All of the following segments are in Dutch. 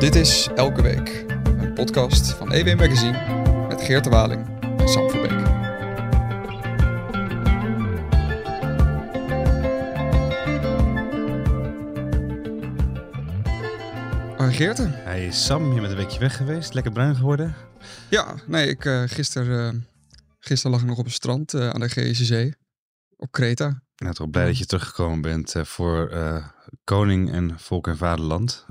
Dit is Elke Week, een podcast van EW Magazine met Geert de Waling en Sam Verbeek. Hoi Geerte. Hey Sam, je bent een weekje weg geweest. Lekker bruin geworden. Ja, nee, ik, uh, gisteren, uh, gister lag ik nog op het strand uh, aan de Zee. Op Kreta. Nou, toch blij dat je teruggekomen bent voor koning en volk en vaderland.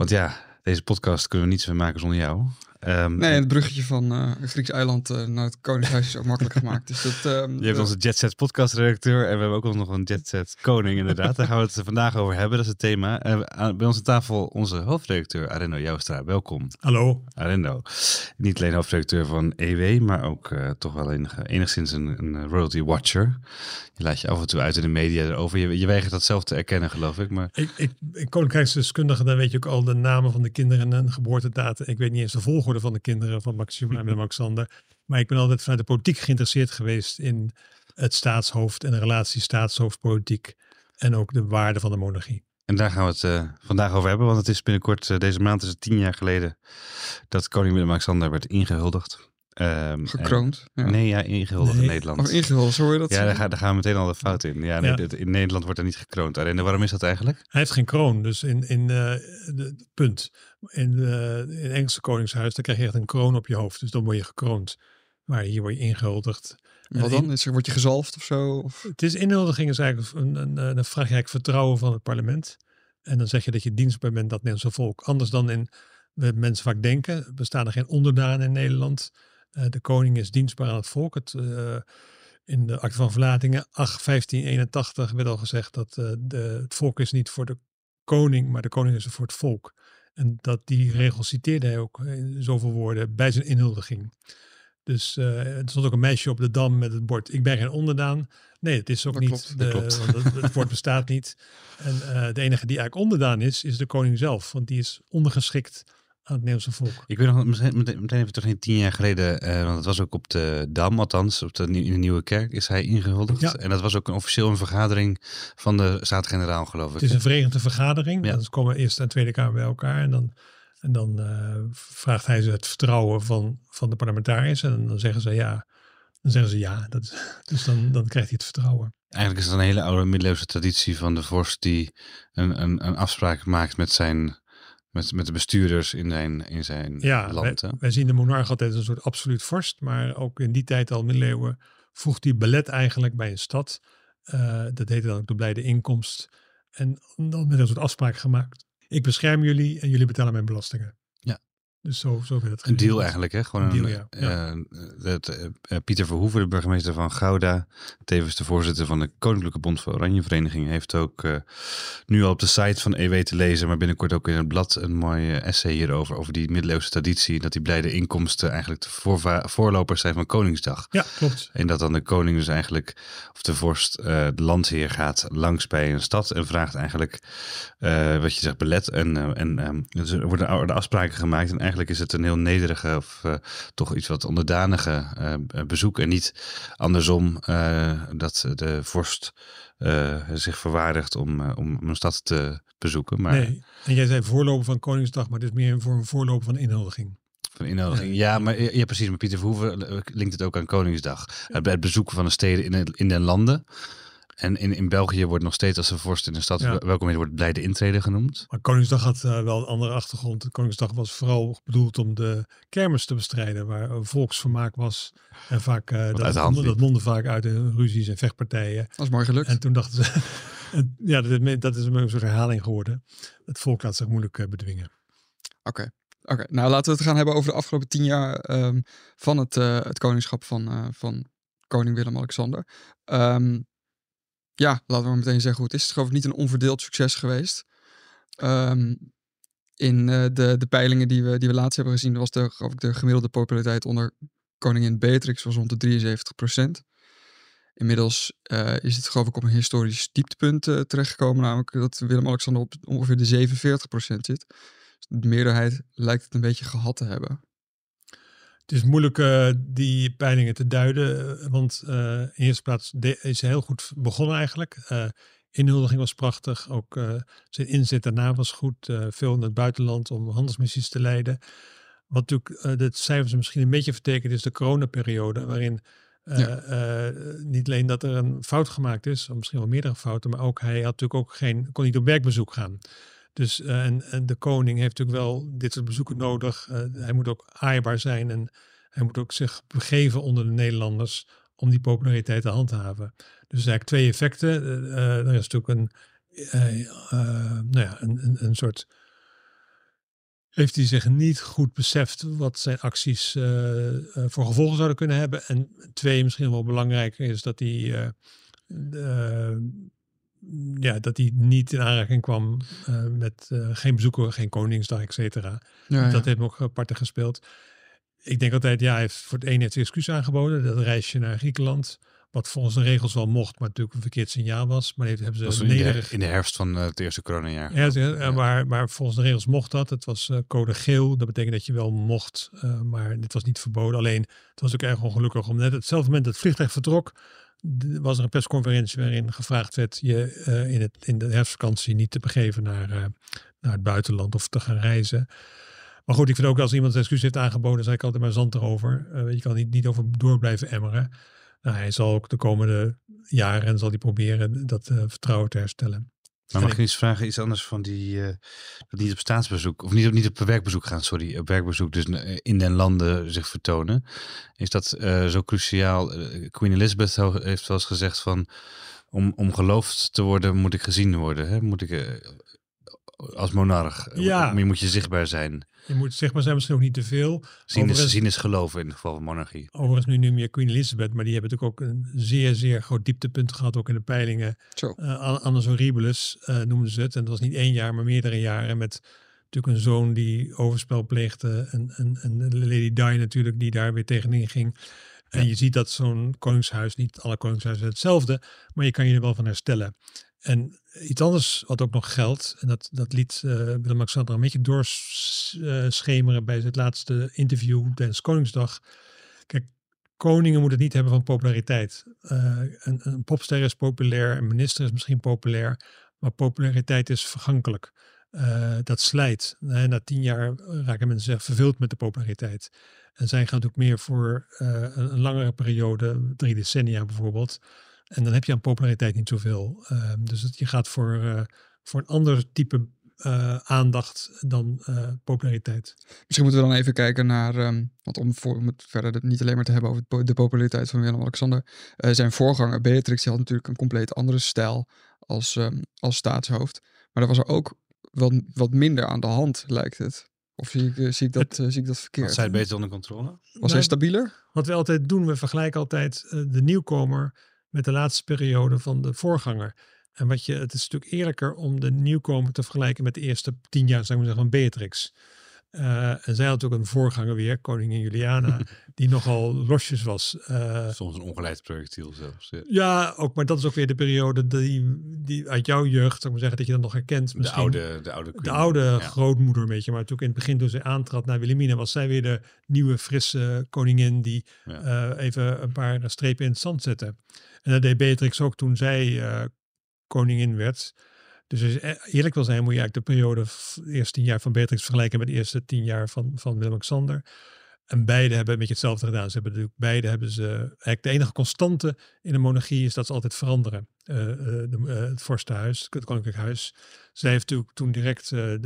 Want ja, deze podcast kunnen we niet zo maken zonder jou. Um, nee, het bruggetje van uh, een Grieks eiland uh, naar het Koningshuis is ook makkelijk gemaakt. Dus dat, um, je hebt onze Jetset podcast redacteur en we hebben ook nog een Jetset koning inderdaad. Daar gaan we het vandaag over hebben, dat is het thema. Uh, bij aan tafel onze hoofdredacteur Arendo Joustra. Welkom. Hallo. Arendo. Niet alleen hoofdredacteur van EW, maar ook toch wel enige, enigszins een, een, royalty watcher. Je laat je af en toe uit in de media erover. Je, je weigert dat zelf te erkennen, geloof ik. Maar... Ik, ik, ik Koninkrijksdeskundige, dan weet je ook al de namen van de kinderen en geboortedata. Ik weet niet eens de volgorde van de kinderen van Maxima en Willem-Alexander. Maar ik ben altijd vanuit de politiek geïnteresseerd geweest in het staatshoofd en de relatie staatshoofdpolitiek en ook de waarde van de monarchie. En daar gaan we het uh, vandaag over hebben, want het is binnenkort, uh, deze maand is het tien jaar geleden dat koning Willem-Alexander werd ingehuldigd. Um, Gekroond? ja. Nee, ja, ingehuldigd nee. in Nederland. Of ingehuldigd, zo hoor je dat? Ja, daar, ga, daar, gaan we meteen al de fout in. Ja, nee, ja. in Nederland wordt er niet gekroond. En waarom is dat eigenlijk? Hij heeft geen kroon, dus in, in uh, de, punt. In, uh, in het Engelse koningshuis, dan krijg je echt een kroon op je hoofd. Dus dan word je gekroond. Maar hier word je ingehuldigd. Wat dan? Is er, word je gezalfd of zo? Of? Het is inhuldiging is eigenlijk een, een, een, een vraag je vertrouwen van het parlement. En dan zeg je dat je dienstbaar bent dat Nederlandse volk. Anders dan in, mensen vaak denken, bestaan er geen onderdanen in Nederland. Uh, de koning is dienstbaar aan het volk. Het, uh, in de akte van verlatingen 8, 1581 werd al gezegd dat uh, de, het volk is niet voor de koning, maar de koning is er voor het volk. En dat die regel citeerde hij ook in zoveel woorden bij zijn inhuldiging. Dus er stond ook een meisje op de dam met het bord: Ik ben geen onderdaan. Nee, het is ook dat niet. Klopt, de, klopt. Want het, het woord bestaat niet. En de enige die eigenlijk onderdaan is, is de koning zelf. Want die is ondergeschikt aan het Nederlandse volk. Ik weet nog meteen, meteen even terug in tien jaar geleden, uh, want het was ook op de Dam, althans op de, in de Nieuwe Kerk is hij ingehuldigd. Ja. En dat was ook een officieel een vergadering van de Staten-Generaal, geloof ik. Het is een verenigde vergadering. Ja. Dan komen eerst en Tweede Kamer bij elkaar en dan, en dan uh, vraagt hij ze het vertrouwen van, van de parlementariërs en dan zeggen ze ja. Dan zeggen ze ja, dat dus dan, dan krijgt hij het vertrouwen. Eigenlijk is het een hele oude middeleeuwse traditie van de vorst die een, een, een afspraak maakt met zijn met, met de bestuurders in zijn, in zijn ja, land. Wij, wij zien de monarch altijd als een soort absoluut vorst. Maar ook in die tijd al middeleeuwen voegt hij belet eigenlijk bij een stad. Uh, dat heette dan ook de blijde inkomst. En dan met een soort afspraak gemaakt. Ik bescherm jullie en jullie betalen mijn belastingen. Dus zo, zo werd het Een deal eigenlijk, hè? Gewoon een, deal, ja. Uh, het, uh, Pieter Verhoeven, de burgemeester van Gouda, tevens de voorzitter van de Koninklijke Bond voor Oranje Vereniging, heeft ook uh, nu al op de site van EW te lezen, maar binnenkort ook in het blad een mooi essay hierover, over die middeleeuwse traditie, dat die blijde inkomsten eigenlijk de voorlopers zijn van Koningsdag. Ja, klopt. En dat dan de koning dus eigenlijk, of de vorst, de landheer gaat langs bij een stad en vraagt eigenlijk, wat je zegt, belet. En, en um, dus er worden afspraken gemaakt en eigenlijk is het een heel nederige of uh, toch iets wat onderdanige uh, bezoek. En niet andersom dat de vorst zich verwaardigt om, om een stad te bezoeken. Maar, nee, en jij zei voorlopen van Koningsdag, maar dit is meer voor een voorlopen van inhuldiging. Van innodiging. Ja, maar ja, precies. Maar Pieter Verhoeven linkt het ook aan Koningsdag. Het, het bezoeken van de steden in, in de landen. En in, in België wordt nog steeds als de vorst in de stad ja. welkom heet, wordt blijde intrede genoemd. Maar Koningsdag had uh, wel een andere achtergrond. Koningsdag was vooral bedoeld om de kermis te bestrijden, waar een volksvermaak was. En vaak uh, dat, dat, dat mondde vaak uit in ruzies en vechtpartijen. Dat is mooi gelukt. En toen dachten ze, ja, dat, dat is een soort herhaling geworden. Het volk laat zich moeilijk uh, bedwingen. Oké. Okay. Oké, okay. nou laten we het gaan hebben over de afgelopen tien jaar um, van het, het koningschap van, van koning Willem-Alexander. Um, ja, laten we maar meteen zeggen hoe het is. Het is geloof ik niet een onverdeeld succes geweest. Um, in uh, de, de peilingen die we, die we laatst hebben gezien, was de, geloof ik, de gemiddelde populariteit onder koningin Beatrix was rond de 73 procent. Inmiddels uh, is het geloof ik op een historisch dieptepunt uh, terechtgekomen, namelijk dat Willem-Alexander op ongeveer de 47 procent zit. Dus de meerderheid lijkt het een beetje gehad te hebben. Het is moeilijk uh, die peilingen te duiden, want uh, in eerste plaats is heel goed begonnen eigenlijk. Uh, inhuldiging was prachtig. Ook zijn inzet daarna was goed. Veel in het buitenland om handelsmissies te leiden. Wat natuurlijk de cijfers misschien een beetje vertekent is de coronaperiode. Waarin ja. niet alleen dat er een fout gemaakt is. Of misschien wel meerdere fouten. Maar ook hij had natuurlijk ook geen, kon niet op werkbezoek gaan. Dus en, en, de koning heeft natuurlijk wel dit soort bezoeken nodig. hij moet ook aaibaar zijn en hij moet ook zich begeven onder de Nederlanders om die populariteit te handhaven. Dus eigenlijk twee effecten. Uh, er is natuurlijk een, nou ja, een, een, een, soort. Heeft hij zich niet goed beseft wat zijn acties voor gevolgen zouden kunnen hebben? En twee, misschien wel belangrijker, is dat hij. Ja, dat hij niet in aanraking kwam met geen bezoeken, geen Koningsdag, et cetera. Ja, dat heeft ook apart gespeeld. Ik denk altijd, ja, hij heeft voor het ene heeft excuus aangeboden. Dat reisje naar Griekenland. Wat volgens de regels wel mocht, maar natuurlijk een verkeerd signaal was. Maar heeft, hebben ze in, de, in de herfst van uh, het eerste coronajaar. Ja, ja. Maar, maar volgens de regels mocht dat. Het was uh, code geel. Dat betekent dat je wel mocht, uh, maar dit was niet verboden. Alleen, het was ook erg ongelukkig. Om net hetzelfde moment dat het vliegtuig vertrok, was er een persconferentie waarin gevraagd werd je in, het, in de herfstvakantie niet te begeven naar, naar het buitenland of te gaan reizen. Maar goed, ik vind ook als iemand een excuus heeft aangeboden, zei ik altijd maar zand erover. Uh, je kan niet, niet over door blijven emmeren. Nou, hij zal ook de komende jaren zal hij proberen dat vertrouwen te herstellen. Maar mag ik eens vragen, iets anders van die, uh, niet op staatsbezoek, of niet op, niet op werkbezoek gaan, sorry, op werkbezoek dus in den landen zich vertonen. Is dat uh, zo cruciaal? Queen Elizabeth heeft wel eens gezegd van, om, om geloofd te worden moet ik gezien worden. Hè? Moet ik als monarch. Ja. Je moet je zichtbaar zijn. Je moet zichtbaar zijn, misschien ook niet te veel. Zien is, zien is geloven in het geval van monarchie. Overigens nu noem je Queen Elizabeth, maar die hebben natuurlijk ook een zeer, zeer groot dieptepunt gehad, ook in de peilingen. Uh, Annus Horribilis uh, noemden ze het. En dat was niet één jaar, maar meerdere jaren met natuurlijk een zoon die overspel pleegde. En, en, en Lady Di natuurlijk, die daar weer tegenin ging. En je ziet dat zo'n koningshuis, niet alle koningshuizen hetzelfde, maar je kan je er wel van herstellen. En iets anders wat ook nog geldt, en dat, dat liet uh, Willem-Alexander een beetje doorschemeren bij het laatste interview tijdens Koningsdag. Kijk, koningen moeten het niet hebben van populariteit. Uh, een, een popster is populair, een minister is misschien populair, maar populariteit is vergankelijk. Uh, dat slijt. na tien jaar raken mensen verveeld met de populariteit. En zij gaan ook meer voor een langere periode, drie decennia bijvoorbeeld, en dan heb je aan populariteit niet zoveel. Uh, dus het, je gaat voor, uh, voor een ander type uh, aandacht dan uh, populariteit. Misschien moeten we dan even kijken naar, um, want om, voor, om het verder niet alleen maar te hebben over de populariteit van Willem-Alexander. zijn voorganger Beatrix die had natuurlijk een compleet andere stijl als, um, als staatshoofd. Maar er was er ook wat, wat minder aan de hand, lijkt het. Of zie ik, zie ik, dat, zie ik dat verkeerd? Was zij beter onder controle? Was hij stabieler? Wat we altijd doen, we vergelijken altijd de nieuwkomer met de laatste periode van de voorganger. En wat je, het is natuurlijk eerlijker om de nieuwkomer te vergelijken met de eerste tien jaar, zou ik maar zeggen, van Beatrix. Uh, en zij had ook een voorganger weer, koningin Juliana, die nogal losjes was. Uh, Soms een ongeleid projectiel zelfs. Ja. ja. ook, maar dat is ook weer de periode die, die uit jouw jeugd, zou ik maar zeggen, dat je dan nog herkent. De oude, de oude, de oude grootmoeder, weet je. Maar natuurlijk in het begin toen ze aantrad naar Wilhelmina, was zij weer de nieuwe, frisse koningin die ja. uh, even een paar strepen in het zand zette. En dat deed Beatrix ook toen zij koningin werd. Dus als je eerlijk wil zijn, moet je eigenlijk de periode, de eerste tien jaar van Beatrix vergelijken met de eerste tien jaar van, van Willem-Alexander. En beide hebben een beetje hetzelfde gedaan. Ze hebben natuurlijk, beide hebben ze, eigenlijk de enige constante in de monarchie is dat ze altijd veranderen. Uh, de, het vorstenhuis, het koninklijk huis. Zij heeft natuurlijk toen direct de,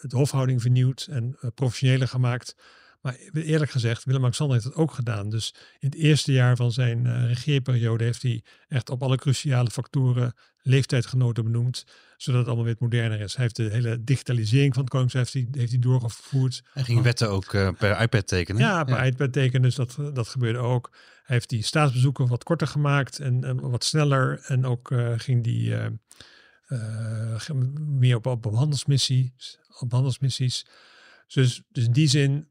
de hofhouding vernieuwd en professioneler gemaakt. Maar eerlijk gezegd, Willem-Alexander heeft het ook gedaan. Dus in het eerste jaar van zijn uh, regeerperiode heeft hij echt op alle cruciale factoren leeftijdgenoten benoemd, zodat het allemaal weer moderner is. Hij heeft de hele digitalisering van het Koningshuis heeft hij, heeft hij doorgevoerd. Hij ging wetten ook uh, per iPad tekenen. Ja, per iPad tekenen, dus dat, dat gebeurde ook. Hij heeft die staatsbezoeken wat korter gemaakt en, en wat sneller. En ook uh, ging die meer op, op, handelsmissies. Op handelsmissies. Dus, dus in die zin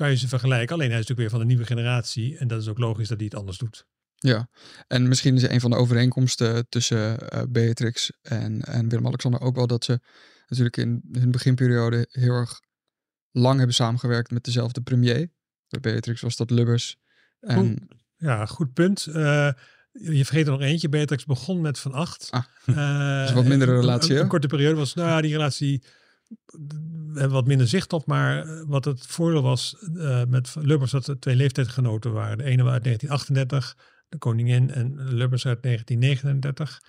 kan je ze vergelijken. Alleen hij is natuurlijk weer van de nieuwe generatie. En dat is ook logisch dat hij het anders doet. Ja, en misschien is een van de overeenkomsten tussen uh, Beatrix en, en Willem-Alexander ook wel dat ze natuurlijk in hun beginperiode heel erg lang hebben samengewerkt met dezelfde premier. Bij Beatrix was dat Lubbers. En... ja, goed punt. Uh, je vergeet er nog eentje. Beatrix begon met Van Acht. Ah, Uh, is wat mindere een- relatie, Een, een korte periode was, nou ja, die relatie hebben wat minder zicht op. Maar eh, wat het voordeel was eh, met Lubbers dat er twee leeftijdsgenoten waren. De ene was uit 1938, de koningin, en Lubbers uit 1939.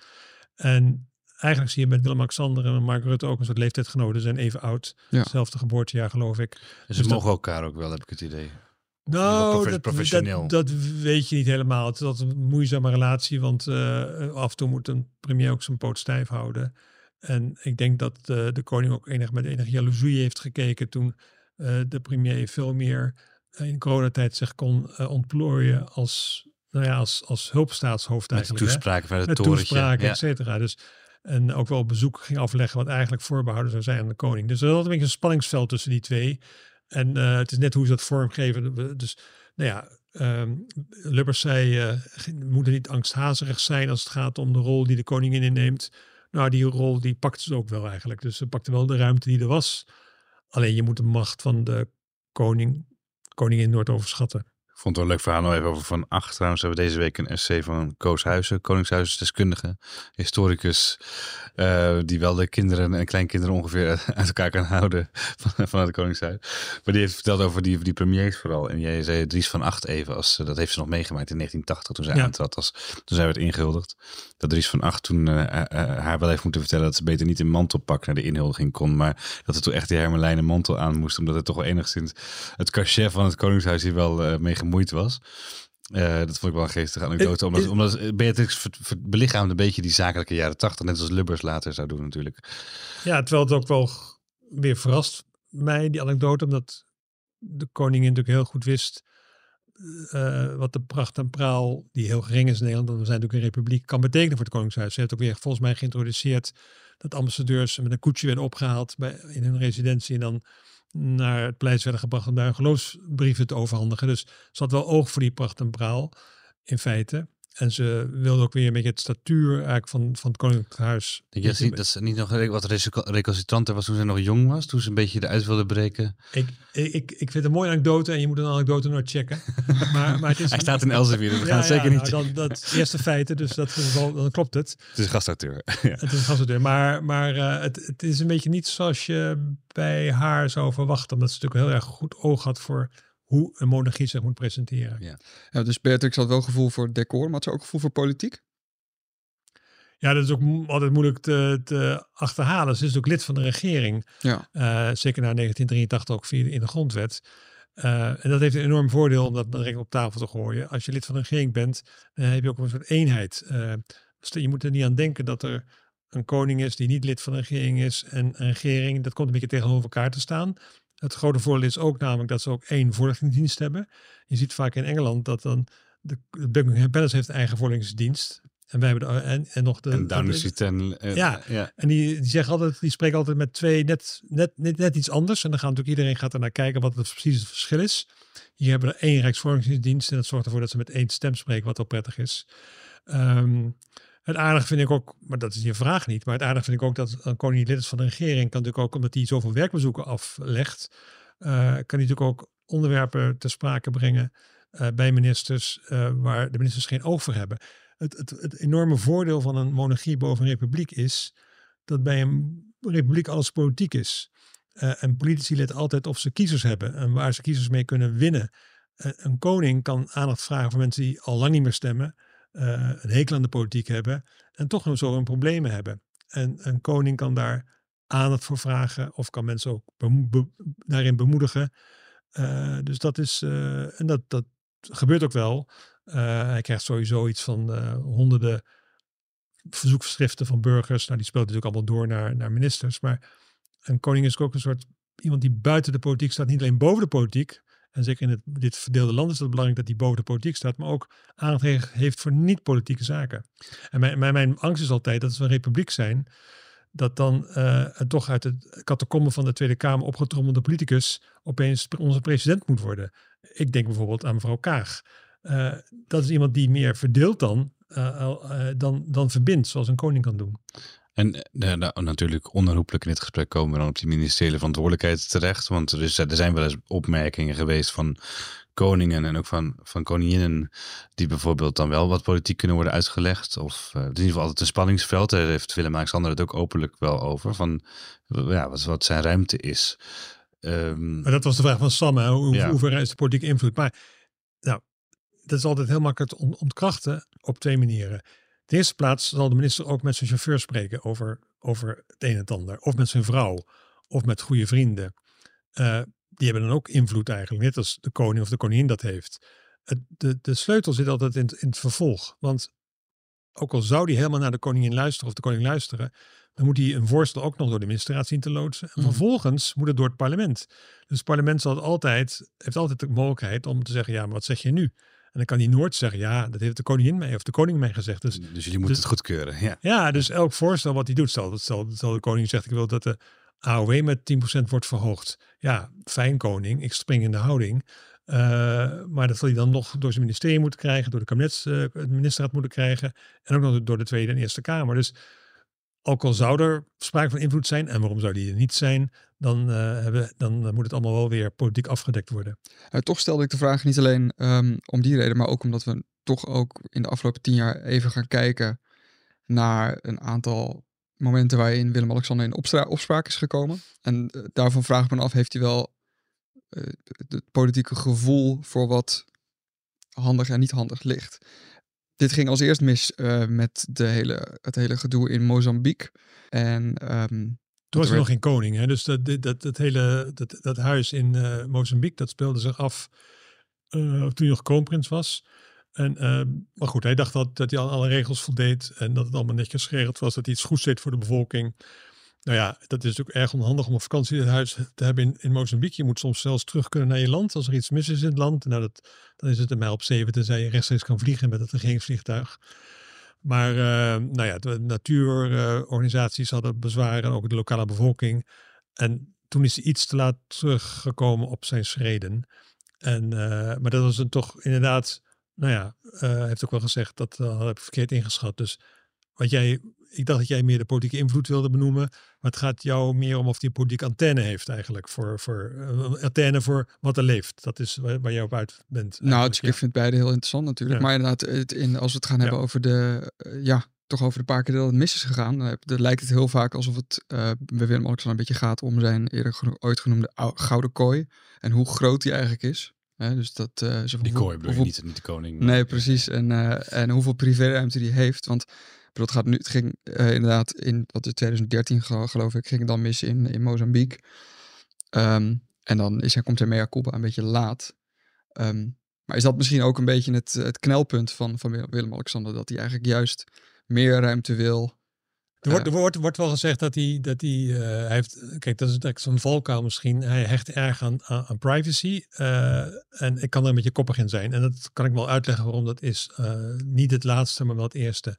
En eigenlijk zie je met Willem-Alexander en Mark Rutte ook een soort leeftijdsgenoten. Ze zijn even oud. Ja. Hetzelfde geboortejaar, geloof ik. Dus Dus ze dat- mogen elkaar ook wel, heb ik het idee. Nou, dat, professioneel. Dat, dat weet je niet helemaal. Het is altijd een moeizame relatie, want eh, af en toe moet een premier ook zijn poot stijf houden. En ik denk dat eh, de koning ook enig, met enige jaloezie heeft gekeken toen eh, de premier veel meer eh, in coronatijd zich kon ontplooien als, nou ja, als, als hulpstaatshoofd Met eigenlijk. toespraken van het met torentje. toespraken, Ja. et cetera. Dus, en ook wel bezoek ging afleggen wat eigenlijk voorbehouden zou zijn aan de koning. Dus er altijd een beetje een spanningsveld tussen die twee. En het is net hoe ze dat vormgeven. Dus nou ja, ehm, Lubbers zei, ge- we moeten niet angsthazerig zijn als het gaat om de rol die de koningin inneemt. Nou, die rol die pakte ze ook wel eigenlijk. Dus ze pakte wel de ruimte die er was. Alleen je moet de macht van de koning, koningin nooit overschatten. Vond het wel een leuk verhaal nog even over Van Acht. Trouwens hebben we deze week een essay van Koos Huizen, Koningshuisdeskundige, historicus, eh, die wel de kinderen en kleinkinderen ongeveer uit elkaar kan houden van, vanuit het Koningshuis. Maar die heeft verteld over die, die premiers vooral. En jij zei Dries van Acht even, als, eh, dat heeft ze nog meegemaakt in 1980 toen zij Ja. aantrad, als, toen zij werd ingehuldigd. Dat Dries van Acht toen eh, haar wel heeft moeten vertellen dat ze beter niet in mantelpak naar de inhuldiging kon, maar dat er toen echt die hermelijnen mantel aan moest, omdat het toch wel enigszins het cachet van het Koningshuis hier wel eh, mee gemoeid was. Eh, dat vond ik wel een geestige anekdote. Omdat, omdat Beatrix belichaamt een beetje die zakelijke jaren tachtig. Net als Lubbers later zou doen natuurlijk. Ja, terwijl het ook wel weer verrast mij, die anekdote, omdat de koningin natuurlijk heel goed wist eh, wat de pracht en praal, die heel gering is in Nederland, want we zijn natuurlijk een republiek, kan betekenen voor het Koningshuis. Ze heeft ook weer volgens mij geïntroduceerd dat ambassadeurs met een koetsje werden opgehaald bij, in hun residentie en dan naar het paleis werden gebracht om daar hun geloofsbrieven te overhandigen. Dus ze had wel oog voor die pracht en praal, in feite. En ze wilde ook weer een beetje het statuur eigenlijk van, van het Koninklijk Huis. Je dat, ze niet- dat ze niet nog wat recalcitranter was toen ze nog jong was? Toen ze een beetje eruit wilde breken? Ik, ik, ik vind het een mooie anekdote en je moet een anekdote nooit checken. Maar, maar het is Hij staat in Elsevier, dus we gaan Ja, het zeker ja, niet nou, dan, dat is eerste feiten, dus dat is wel, dan klopt het. Het is een gastauteur. ja. Het is een gastauteur. Maar, maar eh, het, het is een beetje niet zoals je bij haar zou verwachten. Omdat ze natuurlijk heel erg goed oog had voor hoe een monarchie zich moet presenteren. Ja. Ja, dus Beatrix had wel gevoel voor decor, maar had ze ook gevoel voor politiek? Ja, dat is ook altijd moeilijk te, te achterhalen. Ze is ook lid van de regering. Ja. Eh, zeker na 1983 ook via de, in de grondwet. Eh, en dat heeft een enorm voordeel om dat direct op tafel te gooien. Als je lid van de regering bent, dan heb je ook een soort eenheid. Dus je moet er niet aan denken dat er een koning is die niet lid van de regering is. En een regering, dat komt een beetje tegenover elkaar te staan. Het grote voordeel is ook namelijk dat ze ook één voorlichtingsdienst hebben. Je ziet vaak in Engeland dat dan de, de Buckingham Palace heeft een eigen voorlichtingsdienst. En wij hebben de, en, en nog de. En Downing de- Street en... en- Ja. ja. en die, die zeggen altijd, die spreken altijd met twee net, net, net, net iets anders. En dan gaat natuurlijk iedereen gaat er naar kijken wat het precies het verschil is. Hier hebben we één Rijksvormingsdienst en dat zorgt ervoor dat ze met één stem spreken, wat wel prettig is. Ehm, het aardige vind ik ook, maar dat is je vraag niet, maar het aardige vind ik ook dat een koning lid is van de regering kan natuurlijk ook, omdat hij zoveel werkbezoeken aflegt, eh, kan hij natuurlijk ook onderwerpen ter sprake brengen eh, bij ministers eh, waar de ministers geen oog voor hebben. Het, het, het enorme voordeel van een monarchie boven een republiek is dat bij een republiek alles politiek is. En politici letten altijd of ze kiezers hebben en waar ze kiezers mee kunnen winnen. Een koning kan aandacht vragen voor mensen die al lang niet meer stemmen, een hekel aan de politiek hebben en toch nog zo hun problemen hebben. En een koning kan daar aandacht voor vragen of kan mensen ook daarin bemoedigen. Eh, dus dat is, eh, en dat, dat gebeurt ook wel. Eh, hij krijgt sowieso iets van eh, honderden verzoekschriften van burgers. Nou, die speelt natuurlijk allemaal door naar, naar ministers. Maar een koning is ook een soort iemand die buiten de politiek staat, niet alleen boven de politiek. En zeker in dit verdeelde land is het belangrijk dat hij boven de politiek staat, maar ook aandacht he- heeft voor niet-politieke zaken. En mijn, mijn, mijn angst is altijd dat als we een republiek zijn, dat dan een toch uit het catacombe van de Tweede Kamer opgetrommelde politicus opeens onze president moet worden. Ik denk bijvoorbeeld aan mevrouw Kaag. Eh, dat is iemand die meer verdeelt dan, eh, dan, dan verbindt, zoals een koning kan doen. En eh, natuurlijk onherroepelijk in dit gesprek komen we dan op die ministeriële verantwoordelijkheid terecht. Want er, is, er zijn wel eens opmerkingen geweest van koningen en ook van, van koninginnen die bijvoorbeeld dan wel wat politiek kunnen worden uitgelegd. Of uh, in ieder geval altijd een spanningsveld. Daar heeft Willem-Alexander het ook openlijk wel over. Van ja, wat, wat zijn ruimte is. Um, maar dat was de vraag van Sam, hè? Hoe, ja. hoe is de politieke invloed? Maar nou, dat is altijd heel makkelijk te ontkrachten op twee manieren. De eerste plaats zal de minister ook met zijn chauffeur spreken over, over het een en het ander. Of met zijn vrouw, of met goede vrienden. Uh, die hebben dan ook invloed eigenlijk, net als de koning of de koningin dat heeft. De, de sleutel zit altijd in het, in het vervolg. Want ook al zou die helemaal naar de koningin luisteren of de koning luisteren, dan moet hij een voorstel ook nog door de ministerraad zien te loodsen. En mhm. vervolgens moet het door het parlement. Dus het parlement zal het altijd, heeft altijd de mogelijkheid om te zeggen, ja, maar wat zeg je nu? En dan kan hij nooit zeggen, ja, dat heeft de koningin mij of de koning mij gezegd. Dus, dus jullie moeten dus, het goedkeuren. Ja. ja, dus elk voorstel wat hij doet, stel, stel, stel de koning zegt, ik wil dat de AOW met 10% wordt verhoogd. Ja, fijn koning, ik spring in de houding. Uh, maar dat zal hij dan nog door zijn ministerie moeten krijgen, door de kabinets, uh, ministerraad moeten krijgen. En ook nog door de Tweede en Eerste Kamer. Dus ook al zou er sprake van invloed zijn, en waarom zou die er niet zijn, dan, uh, hebben, dan moet het allemaal wel weer politiek afgedekt worden. toch stelde ik de vraag niet alleen um, om die reden, maar ook omdat we toch ook in de afgelopen tien jaar even gaan kijken naar een aantal momenten waarin Willem-Alexander in opspraak is gekomen. En uh, daarvan vraag ik me af, heeft hij wel het politieke gevoel voor wat handig en niet handig ligt? Dit ging als eerst mis met de hele, het hele gedoe in Mozambique. En um, toen was hij nog geen koning, hè? dus dat, dat, dat, hele dat, dat huis in Mozambique, dat speelde zich af toen hij nog kroonprins was. En, uh, maar goed, hij dacht dat, dat hij aan alle regels voldeed en dat het allemaal netjes geregeld was, dat hij iets goeds deed voor de bevolking. Nou ja, dat is natuurlijk erg onhandig om een vakantie in het huis te hebben in, in Mozambique. Je moet soms zelfs terug kunnen naar je land als er iets mis is in het land. Nou, dat, dan is het een mijl op zeven, tenzij je rechtstreeks kan vliegen met het regeringsvliegtuig. Maar uh, nou ja, de natuurorganisaties hadden bezwaren, ook de lokale bevolking. En toen is hij iets te laat teruggekomen op zijn schreden. En, uh, maar dat was een toch inderdaad nou ja, uh, heeft ook wel gezegd dat heb ik verkeerd ingeschat. Dus wat jij, ik dacht dat jij meer de politieke invloed wilde benoemen, maar het gaat jou meer om of die politieke antenne heeft eigenlijk voor, voor uh, antenne voor wat er leeft. Dat is waar, waar jij op uit bent. Nou, ik ja. vind beide heel interessant natuurlijk. Maar inderdaad, het, in, als we het gaan hebben over de, ja, toch over de paar keer dat het mis is gegaan, dan, dan lijkt het heel vaak alsof het uh, bij Willem-Alexander een beetje gaat om zijn eerder geno ooit genoemde gouden kooi en hoe groot die eigenlijk is dus dat, uh, zo die kooi bedoel niet, niet de koning. Nee, precies. En, uh, en hoeveel privéruimte die heeft. Want het, gaat nu, het ging uh, inderdaad in wat is 2013 geloof ik, ging dan mis in, in Mozambique. Um, en dan is hij, komt hij mea culpa een beetje laat. Um, maar is dat misschien ook een beetje het, het knelpunt van, van Willem-Alexander? Dat hij eigenlijk juist meer ruimte wil er wordt, er wordt, wordt wel gezegd dat hij, dat hij, uh, hij heeft, kijk, dat is zo'n valkuil misschien. Hij hecht erg aan, aan, privacy. Uh, en ik kan er een beetje koppig in zijn. En dat kan ik wel uitleggen waarom dat is. Niet het laatste, maar wel het eerste.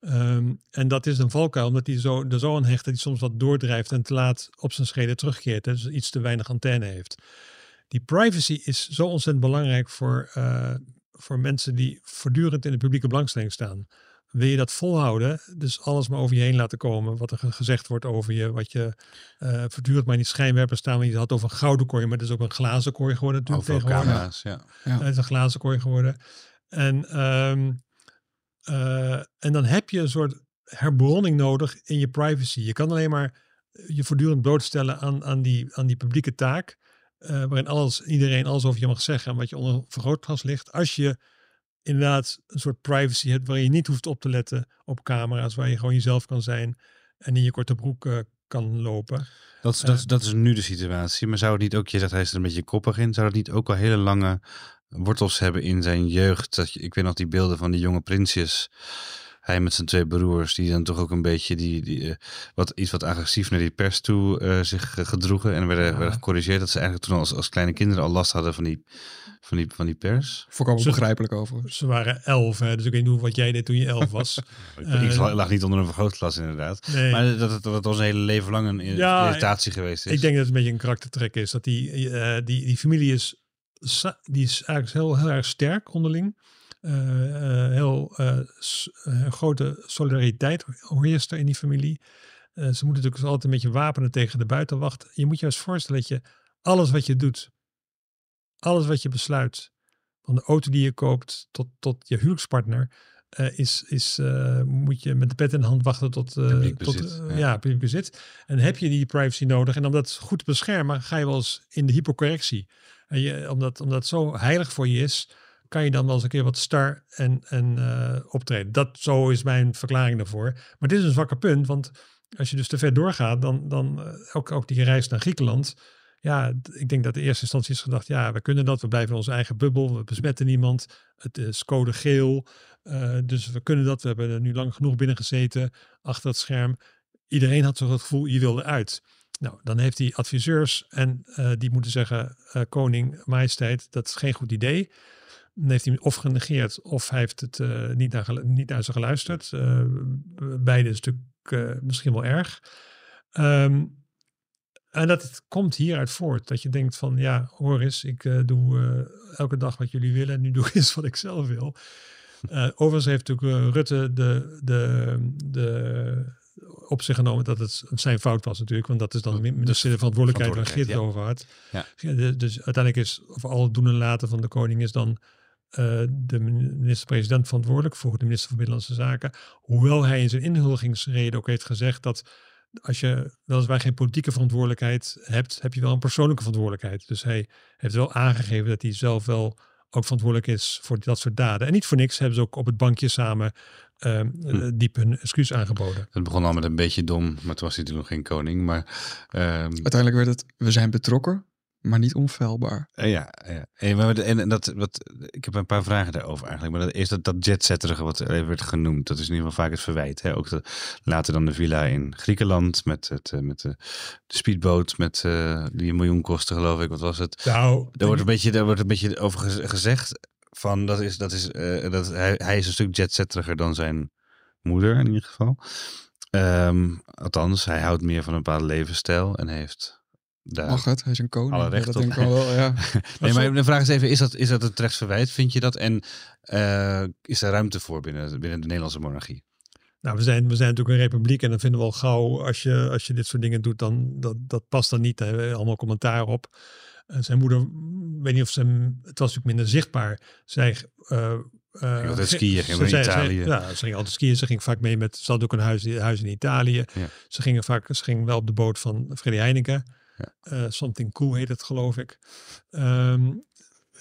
Um, en dat is een valkuil, omdat hij zo, er zo aan hecht dat hij soms wat doordrijft en te laat op zijn schreden terugkeert. Dus iets te weinig antenne heeft. Die privacy is zo ontzettend belangrijk voor, voor mensen die voortdurend in de publieke belangstelling staan wil je dat volhouden, dus alles maar over je heen laten komen, wat er gezegd wordt over je, wat je uh, voortdurend maar niet schijnwerpers staan, want je had over een gouden kooi, maar het is ook een glazen kooi geworden natuurlijk tegenwoordig. Camera's, ja. ja. Het is een glazen kooi geworden. En, um, uh, en dan heb je een soort herbronning nodig in je privacy. Je kan alleen maar je voortdurend blootstellen aan, aan, die, aan die publieke taak, uh, waarin alles, iedereen alles over je mag zeggen en wat je onder vergrootglas ligt. Als je inderdaad een soort privacy hebt waar je niet hoeft op te letten op camera's, waar je gewoon jezelf kan zijn en in je korte broek uh, kan lopen. Dat, is, dat, uh, dat is nu de situatie. Maar zou het niet ook, je zegt hij is er een beetje koppig in, zou het niet ook wel hele lange wortels hebben in zijn jeugd? Dat je, ik weet nog die beelden van die jonge prinsjes hij met zijn twee broers, die dan toch ook een beetje die, die uh, wat, iets wat agressief naar die pers toe uh, zich gedroegen. En werden, ja. werden gecorrigeerd dat ze eigenlijk toen als, als kleine kinderen al last hadden van die, van die, van die pers. Voorkomen begrijpelijk over. Ze waren elf, hè, dus ik weet niet wat jij deed toen je elf was. ik lag niet onder een vergrootglas inderdaad. Nee. Maar dat, dat, dat was een hele leven lang een ja, irritatie geweest is. Ik denk dat het een beetje een karaktertrek is. Dat die, die, die familie is, die is eigenlijk heel, heel erg sterk onderling. eh, heel eh, s- eh, grote solidariteit heerst er in die familie. Ze moeten natuurlijk altijd een beetje wapenen tegen de buitenwacht. Je moet je eens voorstellen dat je alles wat je doet, alles wat je besluit, van de auto die je koopt tot, tot je huwelijkspartner, is, is, moet je met de pet in de hand wachten tot, Publiek tot bezit, ja. ja. publiek bezit. En heb je die privacy nodig? En om dat goed te beschermen, ga je wel eens in de hypocorrectie. Omdat, omdat het zo heilig voor je is, kan je dan wel eens een keer wat star en, en eh, optreden. Dat zo is mijn verklaring daarvoor. Maar dit is een zwakke punt, want als je dus te ver doorgaat, dan, dan eh, ook, ook die reis naar Griekenland. Ja, ik denk dat de eerste instantie is gedacht, ja, we kunnen dat. We blijven in onze eigen bubbel. We besmetten niemand. Het is code geel. eh, dus we kunnen dat. We hebben er nu lang genoeg binnen gezeten achter het scherm. Iedereen had zo het gevoel, je wilde uit. Nou, dan heeft hij adviseurs en eh, die moeten zeggen, eh, koning, majesteit, dat is geen goed idee. Dan heeft hij of genegeerd of hij heeft het eh, niet, naar, niet naar ze geluisterd. Beide is natuurlijk misschien wel erg. Ehm, en dat het komt hieruit voort. Dat je denkt van, ja, hoor eens, ik doe elke dag wat jullie willen. En nu doe ik eens wat ik zelf wil. Overigens heeft natuurlijk Rutte de, de, de, op zich genomen dat het zijn fout was natuurlijk. Want dat is dan Dus minister de verantwoordelijkheid waar Geert. Ja. Dus uiteindelijk is, of al het doen en laten van de koning is dan eh, de minister-president verantwoordelijk voor de minister van Binnenlandse Zaken. Hoewel hij in zijn inhuldigingsrede ook heeft gezegd dat als je weliswaar geen politieke verantwoordelijkheid hebt, heb je wel een persoonlijke verantwoordelijkheid. Dus hij heeft wel aangegeven dat hij zelf wel ook verantwoordelijk is voor dat soort daden. En niet voor niks hebben ze ook op het bankje samen ehm, eh, diep hun excuus aangeboden. Het begon al met een beetje dom, maar toen was hij toen nog geen koning. Maar ehm, Uiteindelijk werd het, we zijn betrokken, maar niet onfeilbaar. Eh, Ja, ja. En, maar, dat, wat, ik heb een paar vragen daarover eigenlijk. Maar dat is dat, dat jetsetterige wat er even werd genoemd. Dat is in ieder geval vaak het verwijt. Hè? Ook de, later dan de villa in Griekenland met, het, eh, met de, de speedboot met eh, die een miljoen kostte geloof ik. Wat was het? Nou, Daar wordt een beetje, daar wordt een beetje over gez- gezegd van dat is, dat is, eh, dat hij, hij is een stuk jetsetteriger dan zijn moeder in ieder geval. Ehm, althans, hij houdt meer van een bepaalde levensstijl en heeft daar Mag het? Hij is een koning. Alle Ja, recht dat op. denk ik wel, wel, ja. Nee, maar de vraag is even, is dat, is dat een terecht verwijt, vind je dat? En eh, is er ruimte voor binnen, binnen de Nederlandse monarchie? Nou, we zijn, we zijn natuurlijk een republiek en dan vinden we al gauw, als je, als je dit soort dingen doet, dan dat, dat past dan niet. Daar hebben we allemaal commentaar op. En zijn moeder, weet niet of ze het was natuurlijk minder zichtbaar. Zij, eh eh, Ging altijd skiën, ging ze Italië. Ze, ja, ze ging altijd skiën. Ze ging vaak mee met, ze had ook een huis, huis in Italië. Ja. Ze gingen vaak, ze ging wel op de boot van Freddy Heineken. Ja. Eh, something cool heet het, geloof ik. Ehm,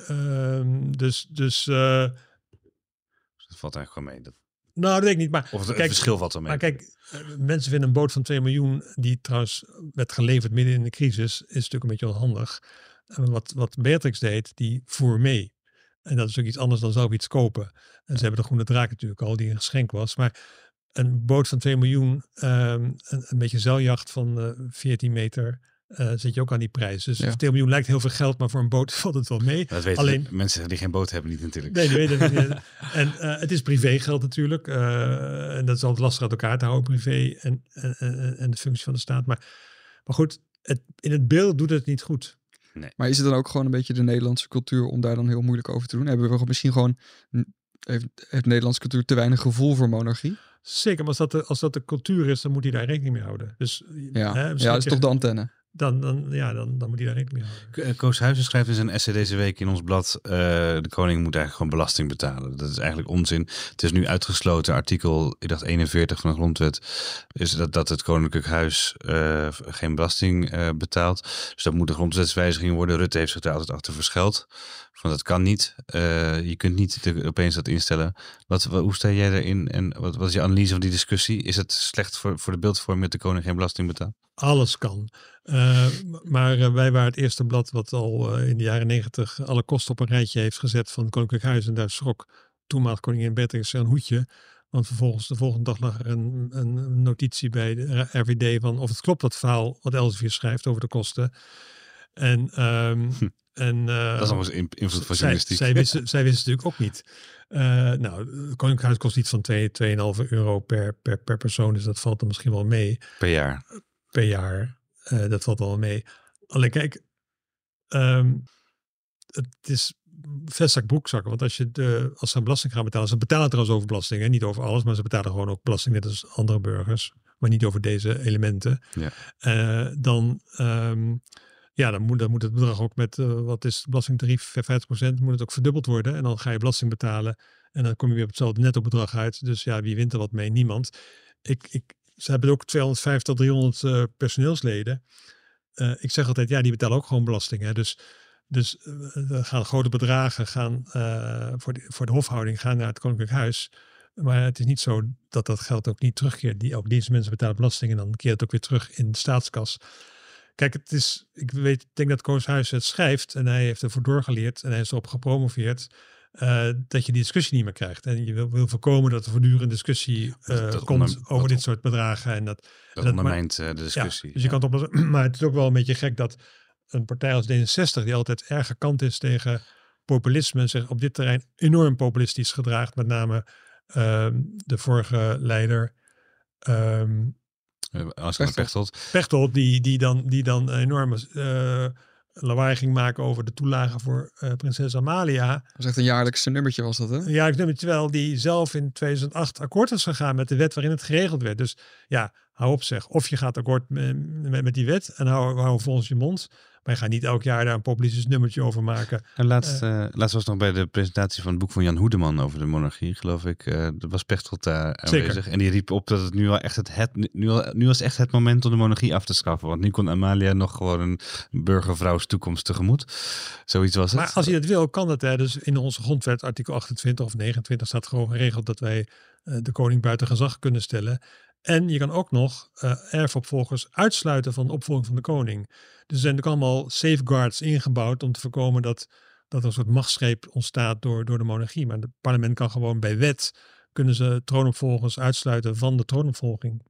ehm, dus, dus uh, Dat valt eigenlijk gewoon mee. Dat, nou, dat weet ik niet. Maar of het, verschil valt wel mee. maar kijk, eh, mensen vinden een boot van 2 miljoen, die trouwens werd geleverd midden in de crisis, is natuurlijk een beetje onhandig. Wat, wat Beatrix deed, die voer mee. En dat is ook iets anders dan zelf iets kopen. En ze hebben de Groene Draak natuurlijk al, die een geschenk was. Maar een boot van 2 miljoen, ehm, een, een beetje zeiljacht van eh 14 meter, eh, zit je ook aan die prijs. Dus Ja. 2 miljoen lijkt heel veel geld, maar voor een boot valt het wel mee. dat weten alleen- de mensen die geen boot hebben niet natuurlijk. Nee, die weten het niet. En eh, het is privégeld natuurlijk. en dat is altijd lastig uit elkaar te houden, privé en, en, en, en de functie van de staat. Maar, maar goed, het, in het beeld doet het niet goed. Maar is het dan ook gewoon een beetje de Nederlandse cultuur om daar dan heel moeilijk over te doen? Hebben we misschien gewoon, heeft, heeft Nederlandse cultuur te weinig gevoel voor monarchie? Zeker, maar als dat, de, als dat de cultuur is, dan moet hij daar rekening mee houden. Dus Ja, hè, ja dat is toch de antenne. Dan, dan, ja, dan, dan moet hij daar rekening mee houden. Eh, Koos Huizen schrijft in zijn essay deze week in ons blad... eh, de koning moet eigenlijk gewoon belasting betalen. Dat is eigenlijk onzin. Het is nu uitgesloten, artikel ik dacht 41 van de grondwet... is dat, dat het koninklijk huis eh, geen belasting betaalt. Dus dat moet de grondwetswijziging worden. Rutte heeft zich daar altijd achter verschuild. Van dat kan niet. Je kunt niet opeens dat instellen. Wat, wa- hoe sta jij daarin en wat, wat is je analyse van die discussie? Is het slecht voor, voor de beeldvorming dat de koning geen belasting betaalt? Alles kan. Uh, maar uh, wij waren het eerste blad wat al uh, in de jaren negentig alle kosten op een rijtje heeft gezet van Koninklijk Huis. En daar schrok toenmalig koningin Beatrix een hoedje. Want vervolgens de volgende dag lag er een, een notitie bij de RVD van of het klopt dat verhaal wat Elsevier schrijft over de kosten. En, um, hm. en uh, dat is allemaal invloed van journalistiek. Zij, zij, wisten, zij wisten natuurlijk ook niet. Uh, nou, Koninklijk Huis kost iets van 2, 2,5 euro per, per, per persoon. Dus dat valt er misschien wel mee. Per jaar. Per jaar. Uh, dat valt wel mee. Alleen kijk, um, het is vestzak broekzakken. Want als, je de, als ze een belasting gaan betalen, ze betalen trouwens over belasting. Hè? Niet over alles, maar ze betalen gewoon ook belasting net als andere burgers. Maar niet over deze elementen. Ja. Eh, dan, ehm, ja, dan, moet, dan moet het bedrag ook met, eh, wat is het belastingtarief, 50%, moet het ook verdubbeld worden. En dan ga je belasting betalen. En dan kom je weer op hetzelfde netto bedrag uit. Dus ja, wie wint er wat mee? Niemand. Ik, ik, ze hebben ook 250 tot 300 eh, personeelsleden. Eh, ik zeg altijd, ja, die betalen ook gewoon belasting. Hè? Dus, dus eh, er gaan grote bedragen gaan, voor, de, voor de hofhouding gaan naar het Koninklijk Huis. Maar het is niet zo dat dat geld ook niet terugkeert. Die, ook deze mensen betalen belasting en dan keert het ook weer terug in de staatskas. Kijk, het is, ik weet, ik denk dat Koningshuis het schrijft en hij heeft ervoor doorgeleerd en hij is erop gepromoveerd. Eh, dat je die discussie niet meer krijgt. En je wil, wil voorkomen dat er voortdurend discussie eh, Dat- dat komt onder- over dat- dit soort bedragen. En dat, Dat maar- ondermijnt eh, de discussie. ja, dus je kan het oplossen. Maar het is ook wel een beetje gek dat een partij als D66, die altijd erg gekant is tegen populisme, zich op dit terrein enorm populistisch gedraagt. Met name ehm, de vorige leider Als ik Pechtold. Pechtold. Die, die, dan, die dan enorme lawaai ging maken over de toelage voor eh, prinses Amalia. Dat was echt een jaarlijkse nummertje was dat, hè? Ja, ik nummer terwijl die zelf in 2008 akkoord is gegaan met de wet waarin het geregeld werd. Dus ja, hou op zeg. Of je gaat akkoord met, met, met die wet en hou, hou volgens je mond. Maar je gaat niet elk jaar daar een populistisch nummertje over maken. En laatst, eh, laatst was nog bij de presentatie van het boek van Jan Hoedeman over de monarchie, geloof ik. eh er was Pechtold daar Zeker. aanwezig. En die riep op dat het nu al echt het, het nu, al, nu was echt het moment om de monarchie af te schaffen. Want nu kon Amalia nog gewoon een burgervrouws toekomst tegemoet. Zoiets was het. Maar als je dat wil, kan dat. Hè. Dus in onze grondwet, artikel 28 of 29, staat gewoon geregeld dat wij de koning buiten gezag kunnen stellen. En je kan ook nog eh erfopvolgers uitsluiten van de opvolging van de koning. Dus er zijn ook allemaal safeguards ingebouwd om te voorkomen dat, dat er een soort machtsgreep ontstaat door, door de monarchie. Maar het parlement kan gewoon bij wet, kunnen ze troonopvolgers uitsluiten van de troonopvolging.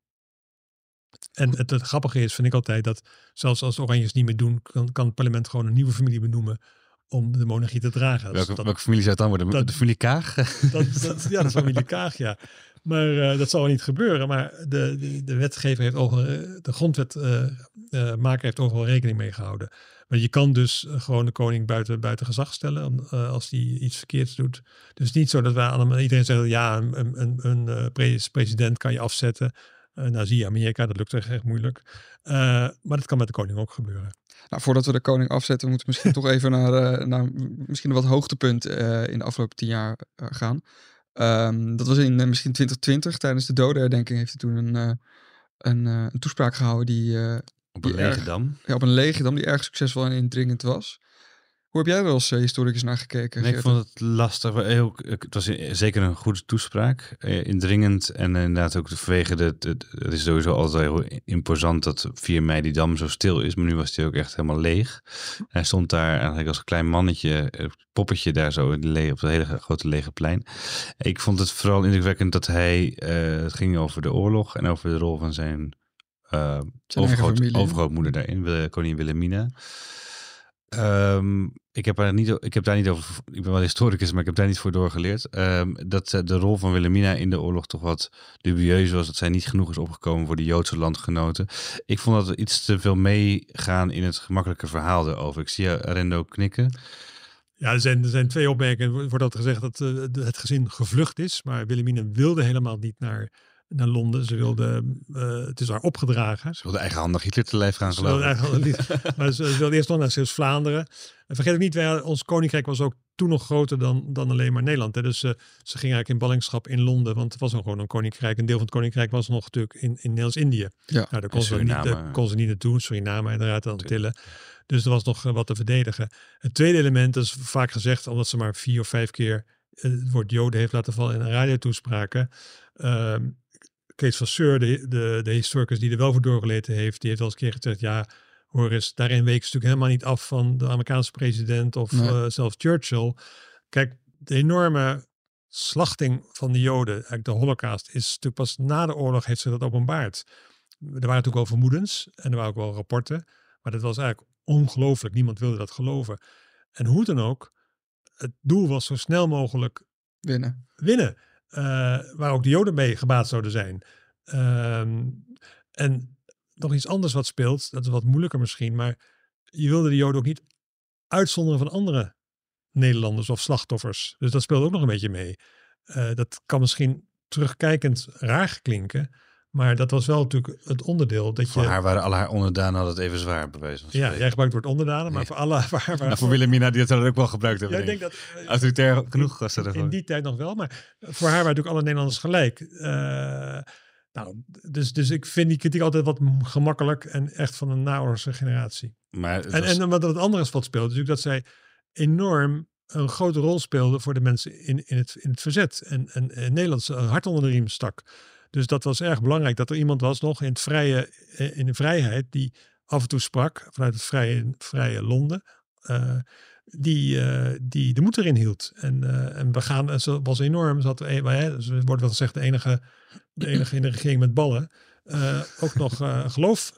En het, het grappige is, vind ik altijd, dat zelfs als de Oranjes niet meer doen, kan, kan het parlement gewoon een nieuwe familie benoemen om de monarchie te dragen. Welke, dat, welke familie zou het dan worden? dat- de familie Kaag? dat, dat, ja, is familie Kaag, ja. Maar eh, dat zal wel niet gebeuren. Maar de, de, de wetgever heeft overal, eh, de grondwetmaker heeft overal rekening mee gehouden. Maar je kan dus eh, gewoon de koning buiten, buiten gezag stellen eh, als hij iets verkeerds doet. Dus niet zo dat wij allemaal, iedereen zegt, ja, een, een, een, een eh, pre- president kan je afzetten. Zie je Amerika, dat lukt echt, echt moeilijk. Eh, maar dat kan met de koning ook gebeuren. Nou, voordat we de koning afzetten, moeten we misschien toch even naar, eh, naar misschien een wat hoogtepunt eh, in de afgelopen tien jaar gaan. Ehm, dat was in misschien 2020, tijdens de dodenherdenking heeft hij toen een, eh, een, eh, een toespraak gehouden die eh, Op een Die lege erg- dam. ja, op een leegdam die erg succesvol en indringend was. Hoe heb jij er als eh, historicus naar gekeken? Nee, ik vond het lastig. het was zeker een goede toespraak. eh, Indringend. En inderdaad ook vanwege de, Het is sowieso altijd heel imposant dat 4 mei die dam zo stil is. Maar nu was die ook echt helemaal leeg. Hij stond daar eigenlijk als een klein mannetje, poppetje daar zo in de le- op het hele grote lege plein. Ik vond het vooral indrukwekkend dat hij. eh, het ging over de oorlog en over de rol van zijn. overgroot, familie. overgrootmoeder daarin, koningin Wilhelmina. Ehm, ik, heb niet, ik heb daar niet over. Ik ben wel historicus, maar ik heb daar niet voor doorgeleerd. Ehm, dat eh, de rol van Wilhelmina in de oorlog toch wat dubieus was. Dat zij niet genoeg is opgekomen voor de Joodse landgenoten. Ik vond dat we iets te veel meegaan in het gemakkelijke verhaal erover. Ik zie Rendo knikken. Ja, er zijn, er zijn twee opmerkingen. Er wordt altijd gezegd dat eh, het gezin gevlucht is. Maar Wilhelmina wilde helemaal niet naar, naar Londen. Ze wilde, eh, het is haar opgedragen. Ze wilde eigenhandig Hitler te lijf gaan Ze wilde geloven. niet, maar ze, ze wilde eerst nog naar Zeeuws-Vlaanderen. En vergeet ook niet, wij, ons koninkrijk was ook toen nog groter dan, dan alleen maar Nederland. Hè. Dus eh, ze ging eigenlijk in ballingschap in Londen. Want het was nog gewoon een koninkrijk. Een deel van het koninkrijk was nog natuurlijk in, in Nederlands-Indië. Ja. Nou, daar kon ze, niet, daar kon ze niet naartoe. Suriname inderdaad, de Antillen. Dus er was nog eh, wat te verdedigen. Het tweede element is vaak gezegd, omdat ze maar vier of vijf keer het woord Joden heeft laten vallen in een radiotoespraken. Ehm Kees van Seur, de, de, de historicus die er wel voor doorgeleten heeft, die heeft wel eens een keer gezegd, ja, hoor eens, daarin week ze natuurlijk helemaal niet af van de Amerikaanse president of Nee. eh, zelfs Churchill. Kijk, de enorme slachting van de Joden, eigenlijk de Holocaust, is natuurlijk pas na de oorlog heeft ze dat openbaard. Er waren natuurlijk wel vermoedens en er waren ook wel rapporten, maar dat was eigenlijk ongelooflijk. Niemand wilde dat geloven. En hoe dan ook, het doel was zo snel mogelijk Winnen. winnen. Eh, waar ook de Joden mee gebaat zouden zijn. Ehm, en nog iets anders wat speelt, dat is wat moeilijker misschien, maar je wilde de Joden ook niet uitzonderen van andere Nederlanders of slachtoffers. Dus dat speelt ook nog een beetje mee. Uh, dat kan misschien terugkijkend raar klinken. Maar dat was wel natuurlijk het onderdeel dat voor je... haar waren alle haar onderdanen altijd even zwaar, bewezen. Ja, jij gebruikt het woord onderdanen, maar voor alle... Waar, waar, nou, voor Wilhelmina, die had dat ook wel gebruikt hebben. Ja, ik denk dat... Uh, Autoritair genoeg was dat. In die tijd nog wel, maar voor haar waren natuurlijk alle Nederlanders gelijk. Uh, nou, dus, dus ik vind die kritiek altijd wat gemakkelijk en echt van een naoorlogse generatie. Maar en, was... en wat het andere is wat speelt, natuurlijk dat zij enorm een grote rol speelde voor de mensen in, in, het, in het verzet. En, en, en Nederlands een hart onder de riem stak. Dus dat was erg belangrijk dat er iemand was nog in, het vrije, eh, in de vrijheid die af en toe sprak vanuit het vrije, vrije Londen. Uh, die, uh, die de moed erin hield. En, uh, en we gaan, ze was enorm. Ze had, hè, dus wordt wel gezegd de enige, de enige in de regering met ballen. ook nog geloof,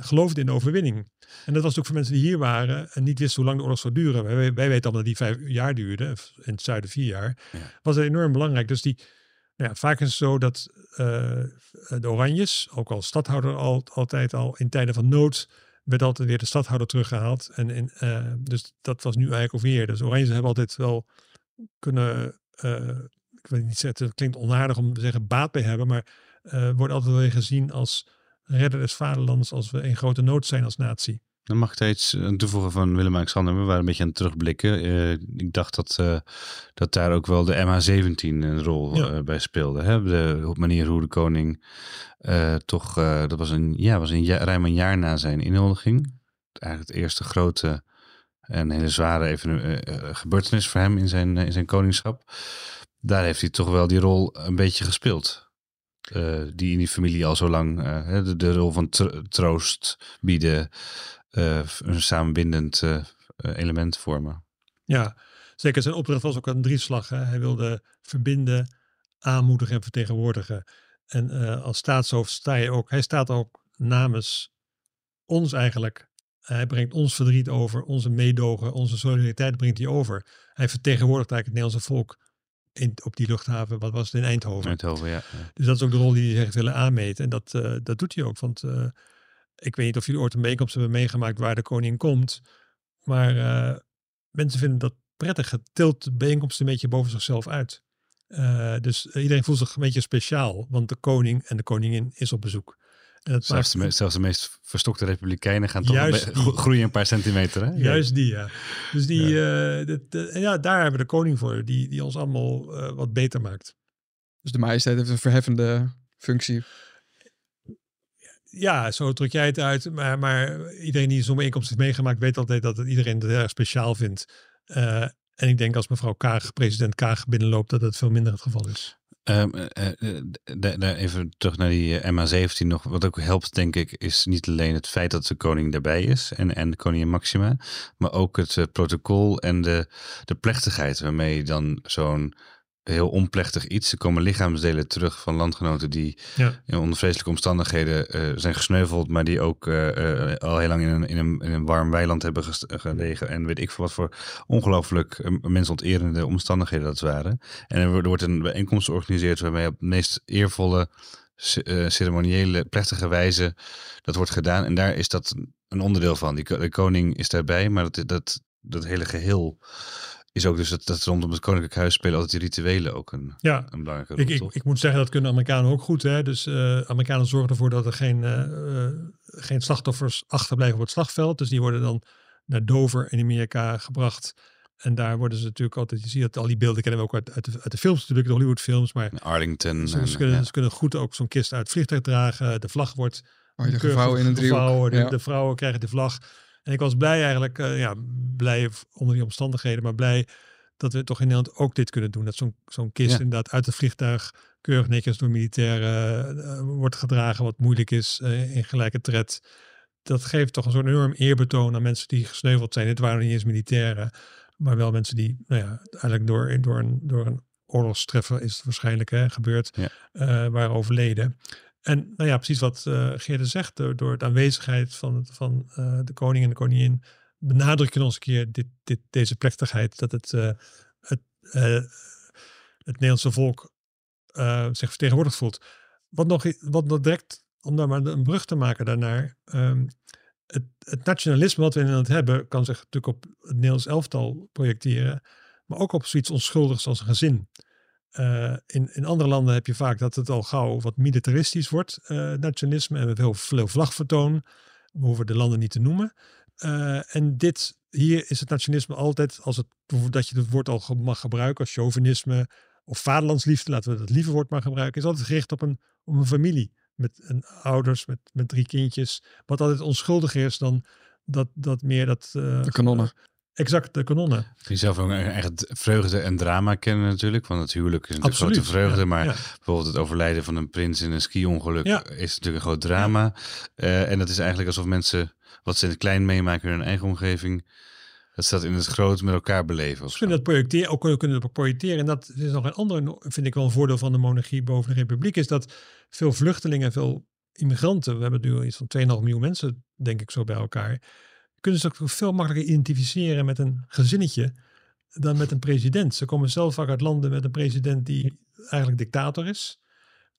geloofde in de overwinning. En dat was ook voor mensen die hier waren en niet wisten hoe lang de oorlog zou duren. Wij, wij weten allemaal dat die vijf jaar duurde, in het zuiden vier jaar. Ja. Was het enorm belangrijk. Dus die, ja, vaak is het zo dat uh, de Oranjes, ook al stadhouder al, altijd al in tijden van nood, werd altijd weer de stadhouder teruggehaald. En uh, dus dat was nu eigenlijk ook weer. Dus Oranjes hebben altijd wel kunnen, uh, ik weet niet het klinkt onaardig om te zeggen baat bij hebben, maar wordt altijd weer gezien als redder des vaderlands als we in grote nood zijn als natie. Dan mag ik daar iets aan toevoegen van Willem-Alexander. We waren een beetje aan het terugblikken. Uh, ik dacht dat, uh, dat daar ook wel de MH17 een rol ja. uh, bij speelde. Hè? De manier hoe de koning toch, dat was een, ja, was een ja, ruim een jaar na zijn inhuldiging. Eigenlijk het eerste grote en hele zware even, gebeurtenis voor hem in zijn, in zijn koningschap. Daar heeft hij toch wel die rol een beetje gespeeld. Uh, die in die familie al zo lang uh, de, de, rol van troost bieden, uh, een samenbindend element vormen. Ja, zeker. Zijn opdracht was ook een drieslag. Hè? Hij wilde verbinden, aanmoedigen en vertegenwoordigen. En als staatshoofd sta je ook, hij staat ook namens ons eigenlijk. Hij brengt ons verdriet over, onze meedogen, onze solidariteit brengt hij over. Hij vertegenwoordigt eigenlijk het Nederlandse volk in, op die luchthaven, wat was het in Eindhoven? Eindhoven, ja. Dus dat is ook de rol die hij heeft willen aanmeten. En dat, dat doet hij ook. Want ik weet niet of jullie ooit een bijeenkomst hebben meegemaakt waar de koning komt. Maar uh, mensen vinden dat prettig. Het tilt de bijeenkomst een beetje boven zichzelf uit. dus iedereen voelt zich een beetje speciaal. Want de koning en de koningin is op bezoek. En dat zelfs, maakt... de, zelfs de meest verstokte republikeinen gaan toch een groeien een paar centimeter. Hè? Juist die, ja. Dus die, ja. Uh, de, de, ja, daar hebben we de koning voor, die, die ons allemaal uh, wat beter maakt. Dus de majesteit heeft een verheffende functie. Ja, zo druk jij het uit. Maar, maar iedereen die zo'n bijeenkomst heeft meegemaakt, weet altijd dat het iedereen het erg speciaal vindt. Uh, en ik denk als mevrouw Kaag, president Kaag binnenloopt, dat het veel minder het geval is. Um, uh, uh, even terug naar die MA17 nog. Wat ook helpt, denk ik, is niet alleen het feit dat de koning erbij is en, en de koningin Maxima, maar ook het protocol en de, de plechtigheid waarmee dan zo'n heel onplechtig iets. Er komen lichaamsdelen terug van landgenoten die ja. in onder vreselijke omstandigheden uh, zijn gesneuveld, maar die ook uh, uh, al heel lang in een, in, een, in een warm weiland hebben gelegen. En weet ik veel wat voor ongelooflijk mensonterende omstandigheden dat waren. En er wordt een bijeenkomst georganiseerd waarmee op de meest eervolle, ceremoniële, plechtige wijze dat wordt gedaan. En daar is dat een onderdeel van. Die, de koning is daarbij, maar dat, dat, dat hele geheel is ook dus dat, dat rondom het Koninklijk Huis spelen altijd die rituelen ook een, ja, een belangrijke rol. Ik, ik, ik, moet zeggen, dat kunnen Amerikanen ook goed. Hè? Dus uh, Amerikanen zorgen ervoor dat er geen, uh, uh, geen slachtoffers achterblijven op het slagveld. Dus die worden dan naar Dover in Amerika gebracht. En daar worden ze natuurlijk altijd, je ziet dat al die beelden kennen we ook uit, uit, de, uit de films natuurlijk, de Hollywood films. Maar Arlington. Ze, ze, kunnen, ja. ze kunnen goed ook zo'n kist uit het vliegtuig dragen. De vlag wordt oh, de gevouwen in een driehoek. De, ja. de vrouwen krijgen de vlag. En ik was blij eigenlijk, uh, ja, blij onder die omstandigheden, maar blij dat we toch in Nederland ook dit kunnen doen. Dat zo'n zo'n kist ja. inderdaad uit het vliegtuig keurig netjes door militairen uh, wordt gedragen, wat moeilijk is uh, in gelijke tred. Dat geeft toch een soort enorm eerbetoon aan mensen die gesneuveld zijn. Dit waren niet eens militairen, maar wel mensen die, nou ja, eigenlijk door, door, een, door een oorlogstreffer is het waarschijnlijk hè, gebeurd, ja. uh, waren overleden. En nou ja, precies wat uh, Geerde zegt, door, door de aanwezigheid van, van uh, de koning en de koningin, benadruk je nog eens een keer dit, dit, deze plechtigheid, dat het, uh, het, het Nederlandse volk zich vertegenwoordigd voelt. Wat nog, wat direct, om daar maar een brug te maken daarnaar, um, het, het nationalisme wat we in Nederland hebben, kan zich natuurlijk op het Nederlands elftal projecteren, maar ook op zoiets onschuldigs als een gezin. Uh, in, in andere landen heb je vaak dat het al gauw wat militaristisch wordt, uh, nationalisme, en met heel veel vlagvertoon. We hoeven de landen niet te noemen. Uh, en dit, hier is het nationalisme altijd, als het, dat je het woord al mag gebruiken, als chauvinisme of vaderlandsliefde, laten we dat lieve woord maar gebruiken, is altijd gericht op een, op een familie. Met een, ouders, met, met drie kindjes. Wat altijd onschuldiger is dan dat, dat meer dat... de kanonnen. Exact, de kanonnen. Je zelf ook echt vreugde en drama kennen natuurlijk. Want het huwelijk is natuurlijk Absoluut, grote vreugde. maar bijvoorbeeld het overlijden van een prins in een ski-ongeluk is natuurlijk een groot drama. Uh, en dat is eigenlijk alsof mensen wat ze in het klein meemaken in hun eigen omgeving... Dat staat in het groot met elkaar beleven. Of kunnen dat projecteren, ook kunnen dat projecteren. En dat is nog een andere, vind ik wel een voordeel van de monarchie boven de republiek, is dat veel vluchtelingen en veel immigranten, we hebben nu iets van 2,5 miljoen mensen, denk ik zo bij elkaar, kunnen ze ook veel makkelijker identificeren met een gezinnetje dan met een president. Ze komen zelf vaak uit landen met een president die eigenlijk dictator is.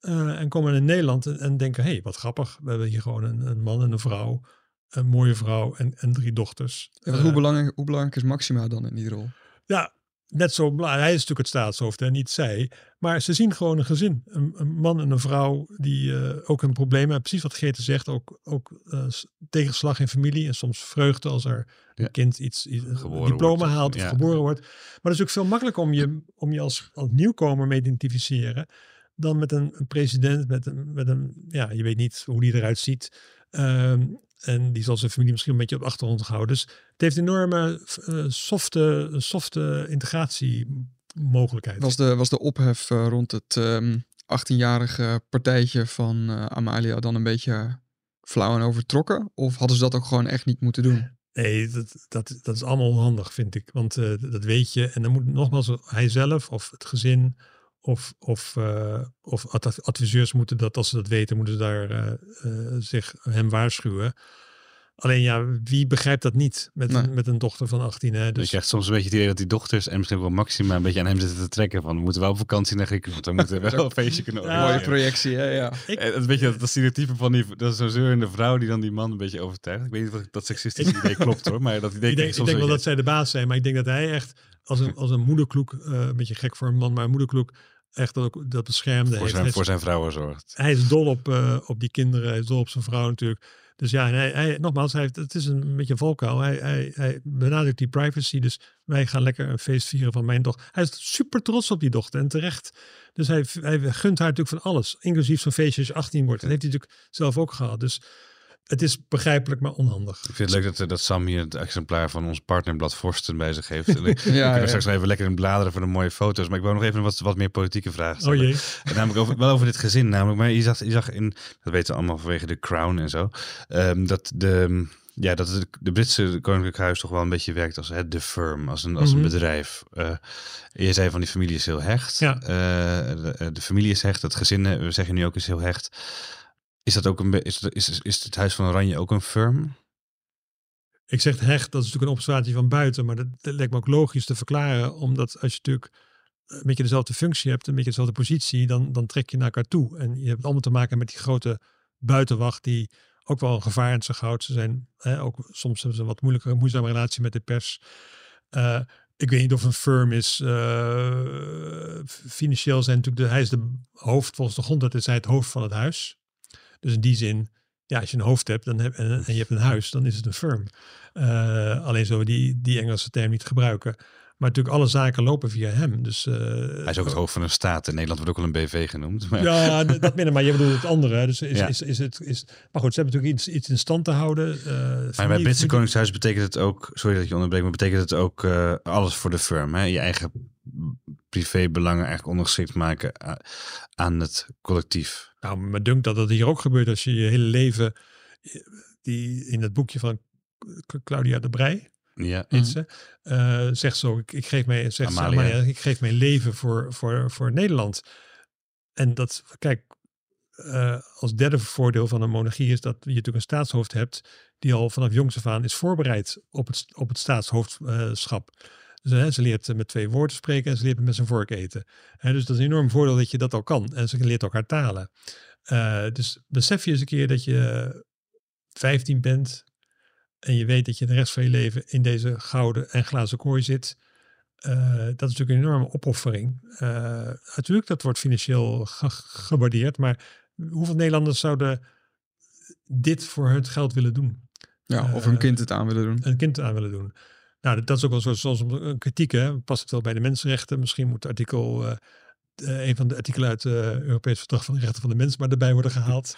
Uh, en komen in Nederland en, denken, hé, hey, wat grappig. We hebben hier gewoon een, een, man en een vrouw, een mooie vrouw en, en drie dochters. En hoe, uh, belangrijk, hoe belangrijk is Maxima dan in die rol? Ja, net zo belangrijk. Hij is natuurlijk het staatshoofd en niet zij. Maar ze zien gewoon een gezin. Een, een man en een vrouw die uh, ook een probleem hebben. Precies wat Geerte zegt. Ook, ook uh, tegenslag in familie. En soms vreugde als er een kind iets, iets een diploma wordt. haalt of ja. geboren wordt. Maar het is ook veel makkelijker om je, om je als, als nieuwkomer mee te identificeren. Dan met een, een president, met een, met een, ja, je weet niet hoe die eruit ziet. Um, en die zal zijn familie misschien een beetje op de achtergrond houden. Dus het heeft enorme uh, softe, softe integratiemogelijkheid. Was de, was de ophef uh, rond het um, 18-jarige partijtje van uh, Amalia dan een beetje flauw en overtrokken? Of hadden ze dat ook gewoon echt niet moeten doen? Nee, dat, dat, dat is allemaal onhandig, vind ik. Want dat weet je. En dan moet nogmaals hij zelf of het gezin of, of, uh, of adviseurs moeten dat, als ze dat weten, moeten ze daar uh, uh, zich hem waarschuwen. Alleen ja, wie begrijpt dat niet met, nee. met een dochter van 18? Hè? Dus... Je krijgt soms een beetje het idee dat die dochters en misschien wel Maxima een beetje aan hem zitten te trekken. Van we moeten wel op vakantie naar Griekenland, we moeten wel een feestje kunnen ja. Mooie projectie, hè? ja. Ik... En, weet je, dat, dat stereotype van die, dat is zo'n zeurende vrouw die dan die man een beetje overtuigt. Ik weet niet of dat seksistische idee klopt hoor, maar dat idee ik denk, ik denk wel dat zij de baas zijn, maar ik denk dat hij echt als een, als een moederkloek, een beetje gek voor een man, maar een moederkloek echt ook dat beschermde. Voor zijn, voor zijn vrouwen zorgt. Hij is dol op, uh, op die kinderen, hij is dol op zijn vrouw natuurlijk. Dus ja, hij, hij, nogmaals, hij heeft, het is een beetje een valkuil. Hij, hij, hij benadrukt die privacy. Dus wij gaan lekker een feest vieren van mijn dochter. Hij is super trots op die dochter en terecht. Dus hij, hij gunt haar natuurlijk van alles. Inclusief zo'n feestje als je 18 wordt. Dat heeft hij natuurlijk zelf ook gehad. Dus het is begrijpelijk, maar onhandig. Ik vind het leuk dat, dat Sam hier het exemplaar van ons partnerblad Forsten bij zich heeft. En ik, ja, ik ja. straks even lekker in bladeren voor de mooie foto's. Maar ik wil nog even wat, wat meer politieke vragen stellen. Oh jee. En namelijk over, wel over dit gezin. Namelijk, maar je zag, je zag in, dat weten we allemaal vanwege de crown en zo, um, dat de... Ja, dat het de Britse Koninklijk Huis toch wel een beetje werkt als het de firm, als een, als een mm -hmm. bedrijf. Uh, je zei van die familie is heel hecht. Ja. Uh, de, de, familie is hecht, het gezin, we zeggen nu ook, is heel hecht. Is dat ook een is, is, is het Huis van Oranje ook een firm? Ik zeg hecht, dat is natuurlijk een observatie van buiten, maar dat, lijkt me ook logisch te verklaren, omdat als je natuurlijk een beetje dezelfde functie hebt, een beetje dezelfde positie, dan, dan trek je naar elkaar toe. En je hebt allemaal te maken met die grote buitenwacht die ook wel een gevaar in zich houdt. Ze zijn hè, ook soms hebben ze een wat moeilijkere, moeizame relatie met de pers. Uh, ik weet niet of een firm is. Uh, financieel zijn natuurlijk de, hij is de hoofd volgens de grondwet is hij het hoofd van het huis. Dus in die zin, ja, als je een hoofd hebt dan heb, en, en je hebt een huis, dan is het een firm. Uh, alleen zullen we die, die Engelse term niet gebruiken. Maar natuurlijk alle zaken lopen via hem. Dus, uh, Hij is ook het hoofd van een staat. In Nederland wordt ook wel een BV genoemd. Maar... Ja, dat minder. Maar je bedoelt het andere. Dus is, ja. is, is, het, is, maar goed, ze hebben natuurlijk iets, iets in stand te houden. Uh, maar bij het Britse Koningshuis betekent het ook... Sorry dat je onderbreekt, maar betekent het ook uh, alles voor de firm. Hè? Je eigen privébelangen eigenlijk ondergeschikt maken aan het collectief. Nou, me dunkt dat dat hier ook gebeurt als je je hele leven... Die in het boekje van Claudia de Brij ja. Ze, uh, zegt zo, ik, ik geef mij, zegt Amalia. Amalia, ik geef mijn leven voor, voor, voor Nederland. En dat, kijk, uh, als derde voordeel van een monarchie is dat je natuurlijk een staatshoofd hebt die al vanaf jongs af aan is voorbereid op het, op het staatshoofdschap. Dus, hè, ze leert met twee woorden spreken en ze leert met zijn vork eten. Hè, dus dat is een enorm voordeel dat je dat al kan. En ze leert ook haar talen. Uh, dus besef je eens een keer dat je 15 bent, en je weet dat je de rest van je leven in deze gouden en glazen kooi zit, uh, dat is natuurlijk een enorme opoffering. Uh, natuurlijk, dat wordt financieel ge gewaardeerd, maar hoeveel Nederlanders zouden dit voor het geld willen doen? Ja, of hun kind het aan willen doen. Een kind aan willen doen. Nou, dat is ook wel zoals een kritiek. Hè? Past het wel bij de mensenrechten? Misschien moet artikel, uh, een van de artikelen uit het uh, Europees Verdrag van de Rechten van de Mens maar erbij worden gehaald.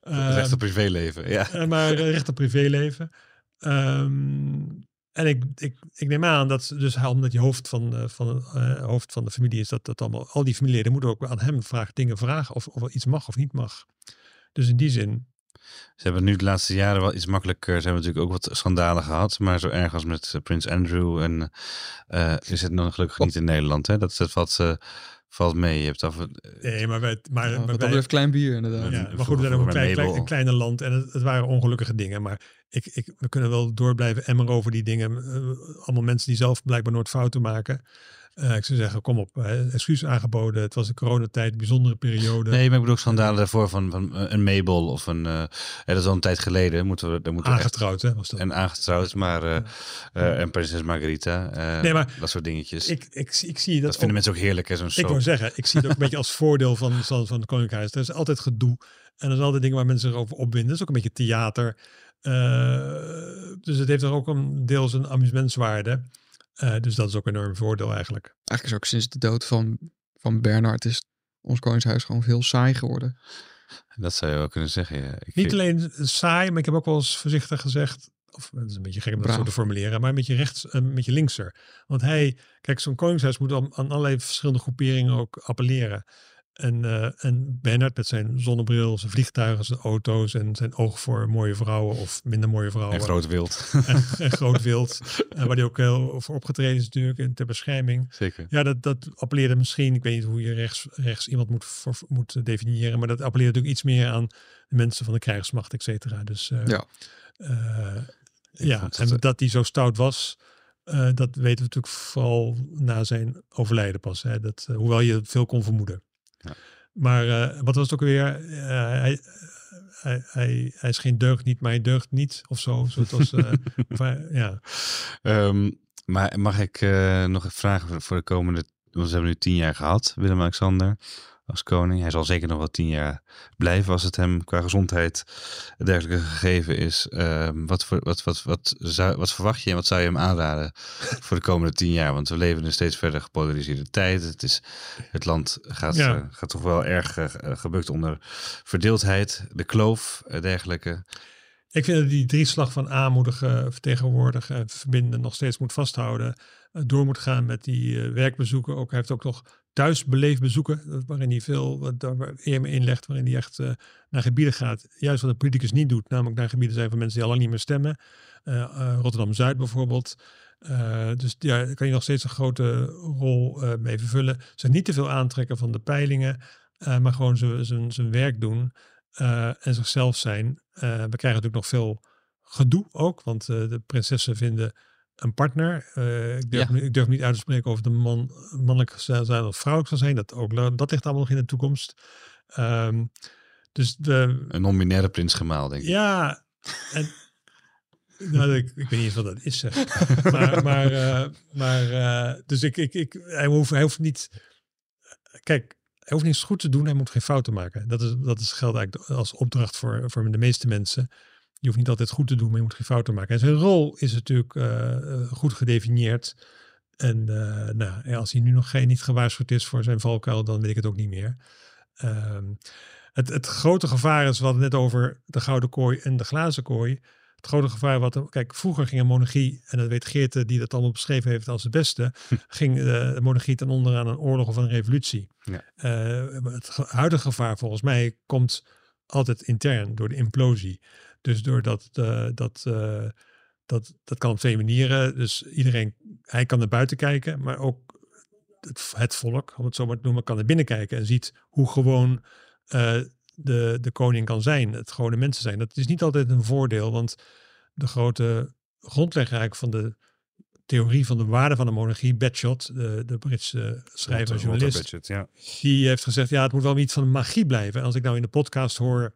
recht op privéleven, ja. maar recht op privéleven. Um, en ik, ik, ik neem aan dat dus omdat hij hoofd van, van, hoofd van de familie is, dat, dat allemaal, al die familieleden moeten ook aan hem vragen, dingen vragen of, of iets mag of niet mag. Dus in die zin ze hebben nu de laatste jaren wel iets makkelijker. Ze hebben natuurlijk ook wat schandalen gehad. Maar zo erg als met uh, Prins Andrew. En uh, is het nog gelukkig niet in Nederland. Hè? Dat, dat valt, uh, valt mee. Je hebt af, nee, maar, wij, maar, ja, maar wat dat klein bier inderdaad. Ja, maar goed, we zijn ook een, klein, klein, een kleine land. En het, het, waren ongelukkige dingen. Maar ik, ik, we kunnen wel door blijven emmeren over die dingen. allemaal mensen die zelf blijkbaar nooit fouten maken. Uh, ik zou zeggen, kom op, excuus aangeboden. Het was een coronatijd, bijzondere periode. Nee, maar ik bedoel ook schandalen daarvoor van, van een Mabel of een... Uh, dat is al een tijd geleden. Moeten we, daar moeten aangetrouwd, echt, hè? Was dat. En aangetrouwd, maar... Ja. en prinses Margarita. nee, maar dat soort dingetjes. Ik, ik, ik zie dat... Dat vinden mensen ook heerlijk, hè? Zo'n Ik wou zeggen, ik zie het ook een beetje als voordeel van, van, van het Koninkhuis. Er is altijd gedoe. En er zijn altijd dingen waar mensen zich over opwinden. Dat is ook een beetje theater. dus het heeft er ook een deels een amusementswaarde. Uh, dus dat is ook een enorm voordeel eigenlijk. Eigenlijk is ook sinds de dood van, van Bernard is ons koningshuis gewoon veel saai geworden. Dat zou je wel kunnen zeggen, ja. Ik Niet alleen saai, maar ik heb ook wel eens voorzichtig gezegd, of het is een beetje gek om dat zo te formuleren, maar een beetje rechts, een beetje linkser. Want hij, kijk, zo'n koningshuis moet aan, aan allerlei verschillende groeperingen ook appelleren. En, uh, en Bernard met zijn zonnebril, zijn vliegtuigen, zijn auto's en zijn oog voor mooie vrouwen of minder mooie vrouwen. En groot wild. En, en groot wild. en waar hij ook heel voor opgetreden is natuurlijk en ter bescherming. Zeker. Ja, dat, dat appelleerde misschien, ik weet niet hoe je rechts, rechts iemand moet, voor, moet definiëren, maar dat appelleerde natuurlijk iets meer aan de mensen van de krijgsmacht, et cetera. Dus uh, ja, uh, ja en dat, dat hij zo stout was, uh, dat weten we natuurlijk vooral na zijn overlijden pas. Hè? Dat, hoewel je veel kon vermoeden. Ja. Maar uh, wat was het ook weer? Uh, hij, hij, hij, hij, is geen deugd niet, maar hij deugt niet of zo. zo het was, ja. Um, maar mag ik nog even vragen voor de komende... Want we hebben nu tien jaar gehad, Willem-Alexander als koning. Hij zal zeker nog wel tien jaar blijven als het hem qua gezondheid dergelijke gegeven is. Uh, wat, voor, wat, wat, wat, zou, wat verwacht je en wat zou je hem aanraden voor de komende tien jaar? Want we leven in een steeds verder gepolariseerde tijd. Het, is, het land gaat, ja. uh, gaat toch wel erg uh, gebukt onder verdeeldheid, de kloof, dergelijke. Ik vind dat die drieslag van aanmoedigen, vertegenwoordigen en verbinden nog steeds moet vasthouden. Door moet gaan met die werkbezoeken. Ook, hij heeft ook nog thuisbeleefd bezoeken, waarin hij veel daar meer inlegt, waarin hij echt uh, naar gebieden gaat. Juist wat de politicus niet doet, namelijk naar gebieden zijn van mensen die al lang niet meer stemmen. Uh, uh, Rotterdam-Zuid bijvoorbeeld. dus ja, daar kan je nog steeds een grote rol mee vervullen. Ze niet te veel aantrekken van de peilingen, maar gewoon zijn werk doen en zichzelf zijn. we krijgen natuurlijk nog veel gedoe ook, want de prinsessen vinden een partner. Uh, ik, durf, ja. ik, durf, niet uit te spreken of de man mannelijk zal zijn of vrouwelijk zal zijn. Dat, ook, dat ligt allemaal nog in de toekomst. Um, dus de, een non-binaire prinsgemaal, denk ik. Ja, en, nou, ik, ik, weet niet eens wat dat is. maar maar, uh, maar uh, dus ik, ik, ik, hij, hoeft, hij hoeft niet. Kijk, hij hoeft niets goed te doen. Hij moet geen fouten maken. Dat, is, dat is, geldt eigenlijk als opdracht voor, voor de meeste mensen. Je hoeft niet altijd goed te doen, maar je moet geen fouten maken. En zijn rol is natuurlijk uh, goed gedefinieerd. En uh, nou, als hij nu nog geen niet gewaarschuwd is voor zijn valkuil, dan weet ik het ook niet meer. Uh, het, het grote gevaar is, we hadden net over de gouden kooi en de glazen kooi. Het grote gevaar wat, kijk, vroeger ging een monarchie, en dat weet Geerte die dat allemaal beschreven heeft als het beste, ging de monarchie ten onder aan een oorlog of een revolutie. Ja. het huidige gevaar volgens mij komt altijd intern door de implosie. Dus doordat uh, dat, uh, dat, dat kan op twee manieren. Dus iedereen, hij kan naar buiten kijken, maar ook het, het volk, om het zo maar te noemen, kan naar binnen kijken en ziet hoe gewoon uh, de, de koning kan zijn, het gewone mensen zijn. Dat is niet altijd een voordeel, want de grote grondlegger van de theorie van de waarde van de monarchie, Batshot, de, de Britse schrijver en journalist, ja. die heeft gezegd, ja, het moet wel iets van magie blijven. En als ik nou in de podcast hoor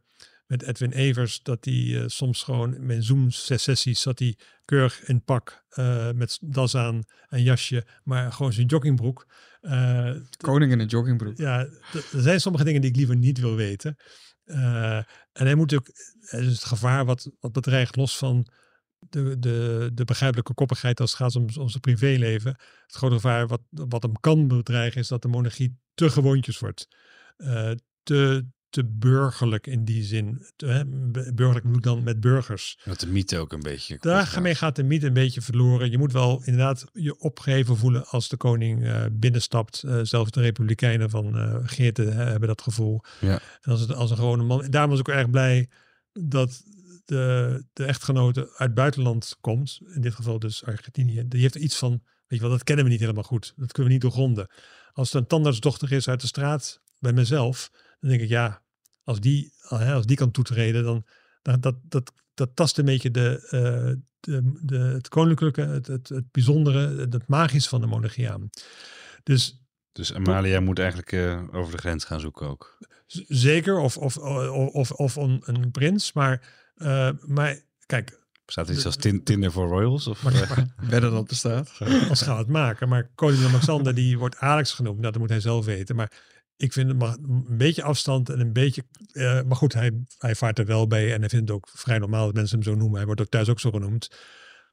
met Edwin Evers, dat hij soms gewoon met Zoom-sessies zat hij keurig in pak met das aan en jasje, maar gewoon zijn joggingbroek. Koning in een joggingbroek. Ja, er zijn sommige dingen die ik liever niet wil weten. en hij moet ook, het is het gevaar wat, wat bedreigt los van de, de, de begrijpelijke koppigheid als het gaat om, om zijn privéleven. Het grote gevaar wat, wat hem kan bedreigen is dat de monarchie te gewoontjes wordt. Te, te burgerlijk in die zin. Hè, burgerlijk moet dan met burgers. Dat de mythe ook een beetje. Daarmee gaat de mythe een beetje verloren. Je moet wel inderdaad je opgeven voelen als de koning uh, binnenstapt. Uh, zelfs de republikeinen van uh, Geerte hebben dat gevoel. Ja. En als, het, als een gewone man. Daarom was ik erg blij dat de, de echtgenote uit het buitenland komt, in dit geval dus Argentinië, die heeft iets van, weet je wel, dat kennen we niet helemaal goed. Dat kunnen we niet doorgronden. Als het een tandartsdochter is uit de straat, bij mezelf, dan denk ik, ja, als die, als die kan toetreden, dan dat, dat, dat, dat tast een beetje de, uh, de, de, het koninklijke, het, het, het bijzondere, het magische van de monarchie aan. Dus dus Amalia moet eigenlijk uh, over de grens gaan zoeken ook. Zeker, of, of, of, of, of een, een prins. Maar uh, maar kijk. Bestaat er iets als Tinder voor Royals? Of verder dat bestaat? Als gaan het maken. Maar koning Alexander die wordt Alex genoemd. Nou, dat moet hij zelf weten. Maar ik vind het maar een beetje afstand en een beetje. Uh, maar goed, hij, hij vaart er wel bij. En hij vindt het ook vrij normaal dat mensen hem zo noemen. Hij wordt ook thuis ook zo genoemd.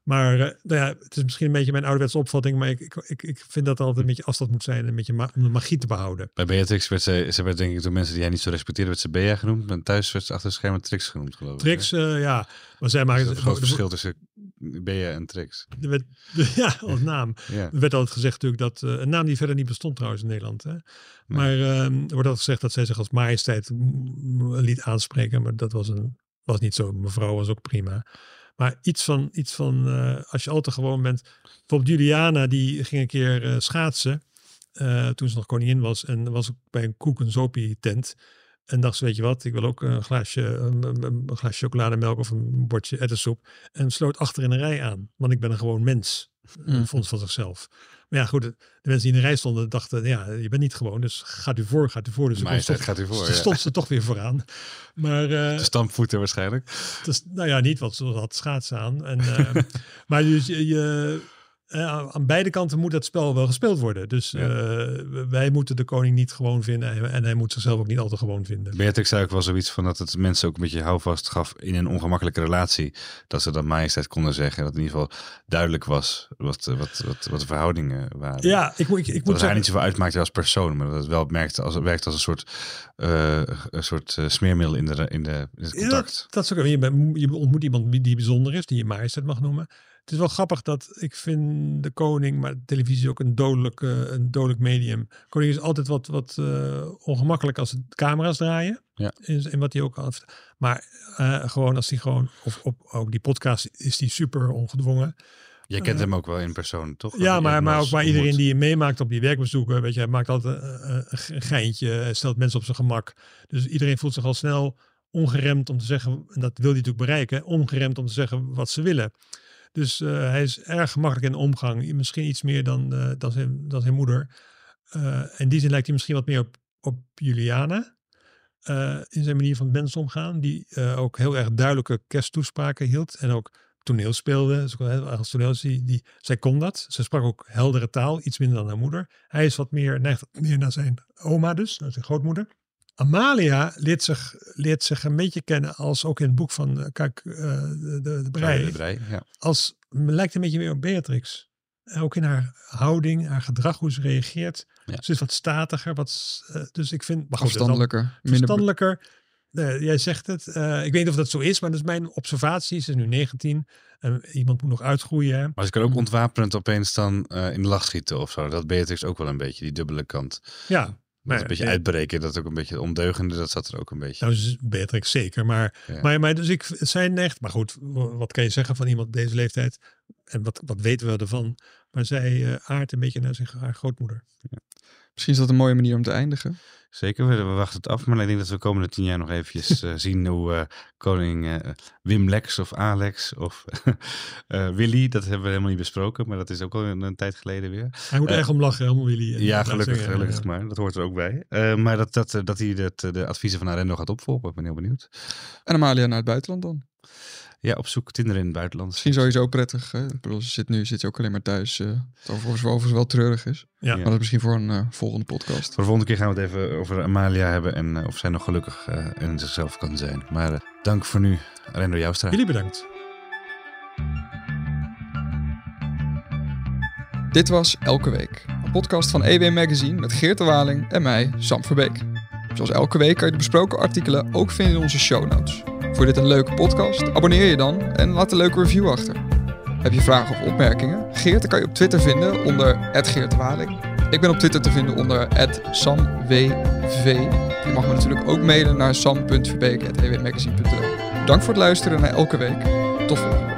Maar uh, nou ja, het is misschien een beetje mijn ouderwetse opvatting, maar ik, ik, ik vind dat altijd een beetje afstand moet zijn en een beetje om de magie te behouden. Bij Beatrix werd ze, ze werd denk ik door mensen die hij niet zo respecteerde, werd ze Bea genoemd. En thuis werd ze achter het scherm Trix genoemd, geloof ik. Trix, uh, ja. Maar zij maken het groot verschil tussen Bea en Trix. Er werd, ja, als naam. ja. Er werd altijd gezegd natuurlijk dat, uh, een naam die verder niet bestond trouwens in Nederland. Hè? Maar nee. uh, er wordt altijd gezegd dat zij zich als majesteit liet aanspreken, maar dat was, een, was niet zo. Mevrouw was ook prima. Maar iets van, iets van uh, als je altijd gewoon bent. Bijvoorbeeld Juliana, die ging een keer uh, schaatsen. Uh, toen ze nog koningin was. En was ook bij een koek en tent. En dacht ze, weet je wat, ik wil ook een glaasje, een, een, een glaasje chocolademelk of een bordje ettensoep. En sloot achter in een rij aan. Want ik ben een gewoon mens. Mm. Vond van zichzelf. Maar ja, goed, de mensen die in de rij stonden dachten, ja, je bent niet gewoon, dus gaat u voor, gaat u voor. Dus maar stond, gaat u voor, ja. stond ze toch weer vooraan. Maar, uh, de stampvoeten waarschijnlijk. Dus, nou ja, niet, want ze had schaatsen aan. En, uh, maar dus je, je uh, aan beide kanten moet dat spel wel gespeeld worden. Dus ja. uh, wij moeten de koning niet gewoon vinden en, en hij moet zichzelf ook niet altijd gewoon vinden. Beatrix zei ook wel zoiets van dat het mensen ook een beetje houvast gaf in een ongemakkelijke relatie. Dat ze dat majesteit konden zeggen. Dat in ieder geval duidelijk was wat, wat, wat, wat de verhoudingen waren. Ja, ik, moet, ik, ik dat moet het haar niet zoveel uitmaakte als persoon, maar dat het wel merkte als, werkt als een soort, uh, een soort smeermiddel in, de, in, de, in het contact. Ja, dat is ook, je, je ontmoet iemand die bijzonder is, die je majesteit mag noemen. Het is wel grappig dat ik vind de koning, maar de televisie ook een dodelijk, uh, een dodelijk medium. Koning is altijd wat, wat uh, ongemakkelijk als de camera's draaien. Ja. In, in wat hij ook had. Maar uh, gewoon als hij gewoon, of op ook die podcast is die super ongedwongen. Je kent hem ook wel in persoon, toch? Ja, maar, maar ook bij iedereen die je meemaakt op die werkbezoeken. Weet je, hij maakt altijd een geintje, stelt mensen op zijn gemak. Dus iedereen voelt zich al snel ongeremd om te zeggen, en dat wil hij natuurlijk bereiken, ongeremd om te zeggen wat ze willen. Dus uh, hij is erg gemakkelijk in omgang. Misschien iets meer dan, uh, zijn, zijn moeder. Uh, in die zin lijkt hij misschien wat meer op, op Juliana. in zijn manier van mensen omgaan. Die ook heel erg duidelijke kersttoespraken hield. En ook toneel speelde. Als toneel, die, die, zij kon dat. Ze sprak ook heldere taal. Iets minder dan haar moeder. Hij is wat meer, neigt meer naar zijn oma dus. Naar zijn grootmoeder. Amalia leert zich, leert zich een beetje kennen als ook in het boek van uh, kijk, uh, de, de, de Brei. De Brei ja. Als lijkt een beetje meer op Beatrix. Ook in haar houding, haar gedrag, hoe ze reageert. Ja. Ze is wat statiger. Wat, uh, dus ik vind. Maar verstandelijker. Verstandelijker. jij zegt het. ik weet niet of dat zo is, maar dat is mijn observatie. Ze is nu 19. iemand moet nog uitgroeien. Maar ze kan ook ontwapenend opeens dan in de lach schieten of zo. Dat Beatrix ook wel een beetje, die dubbele kant. Ja, maar, een beetje nee. uitbreken, dat ook een beetje ondeugende, dat zat er ook een beetje. Nou, dus Beatrix zeker, maar, ja. maar, maar dus ik, het zijn echt, maar goed, wat kan je zeggen van iemand deze leeftijd? En wat, wat weten we ervan? Maar zij uh, aardt een beetje naar zijn, haar grootmoeder. Ja. Misschien is dat een mooie manier om te eindigen. Zeker, we, we wachten het af. Maar ik denk dat we de komende tien jaar nog eventjes eh, zien hoe eh, koning eh, Wim Lex of Alex of eh, Willy, dat hebben we helemaal niet besproken, maar dat is ook al een, een tijd geleden weer. Hij moet erg om lachen, helemaal Willy. Ja, gelukkig, zeggen, gelukkig maar. Dat hoort er ook bij. Eh, maar dat, dat, dat hij het, de adviezen van Arendo gaat opvolgen, ik ben heel benieuwd. En Amalia naar het buitenland dan. Ja, op zoek Tinder in het buitenland. Misschien sowieso prettig. Hè? Ik bedoel, ze zit nu zit je ook alleen maar thuis. eh wat overigens, overigens wel treurig is. Ja. Maar dat is misschien voor een eh, volgende podcast. Voor de volgende keer gaan we het even over Amalia hebben en eh, of zij nog gelukkig eh, in zichzelf kan zijn. Maar eh, dank voor nu, Arendo Joustra. Jullie bedankt. Dit was Elke Week. Een podcast van EW Magazine met Geert de Waling en mij, Sam Verbeek. Zoals elke week kan je de besproken artikelen ook vinden in onze show notes. Vond je dit een leuke podcast? Abonneer je dan en laat een leuke review achter. Heb je vragen of opmerkingen? Geert kan je op Twitter vinden onder Geert de Waling. Ik ben op Twitter te vinden onder SamWV. Je mag me natuurlijk ook mailen naar sam.verbeek.ewmagazine.nl Dank voor het luisteren naar Elke Week. Tot volgende.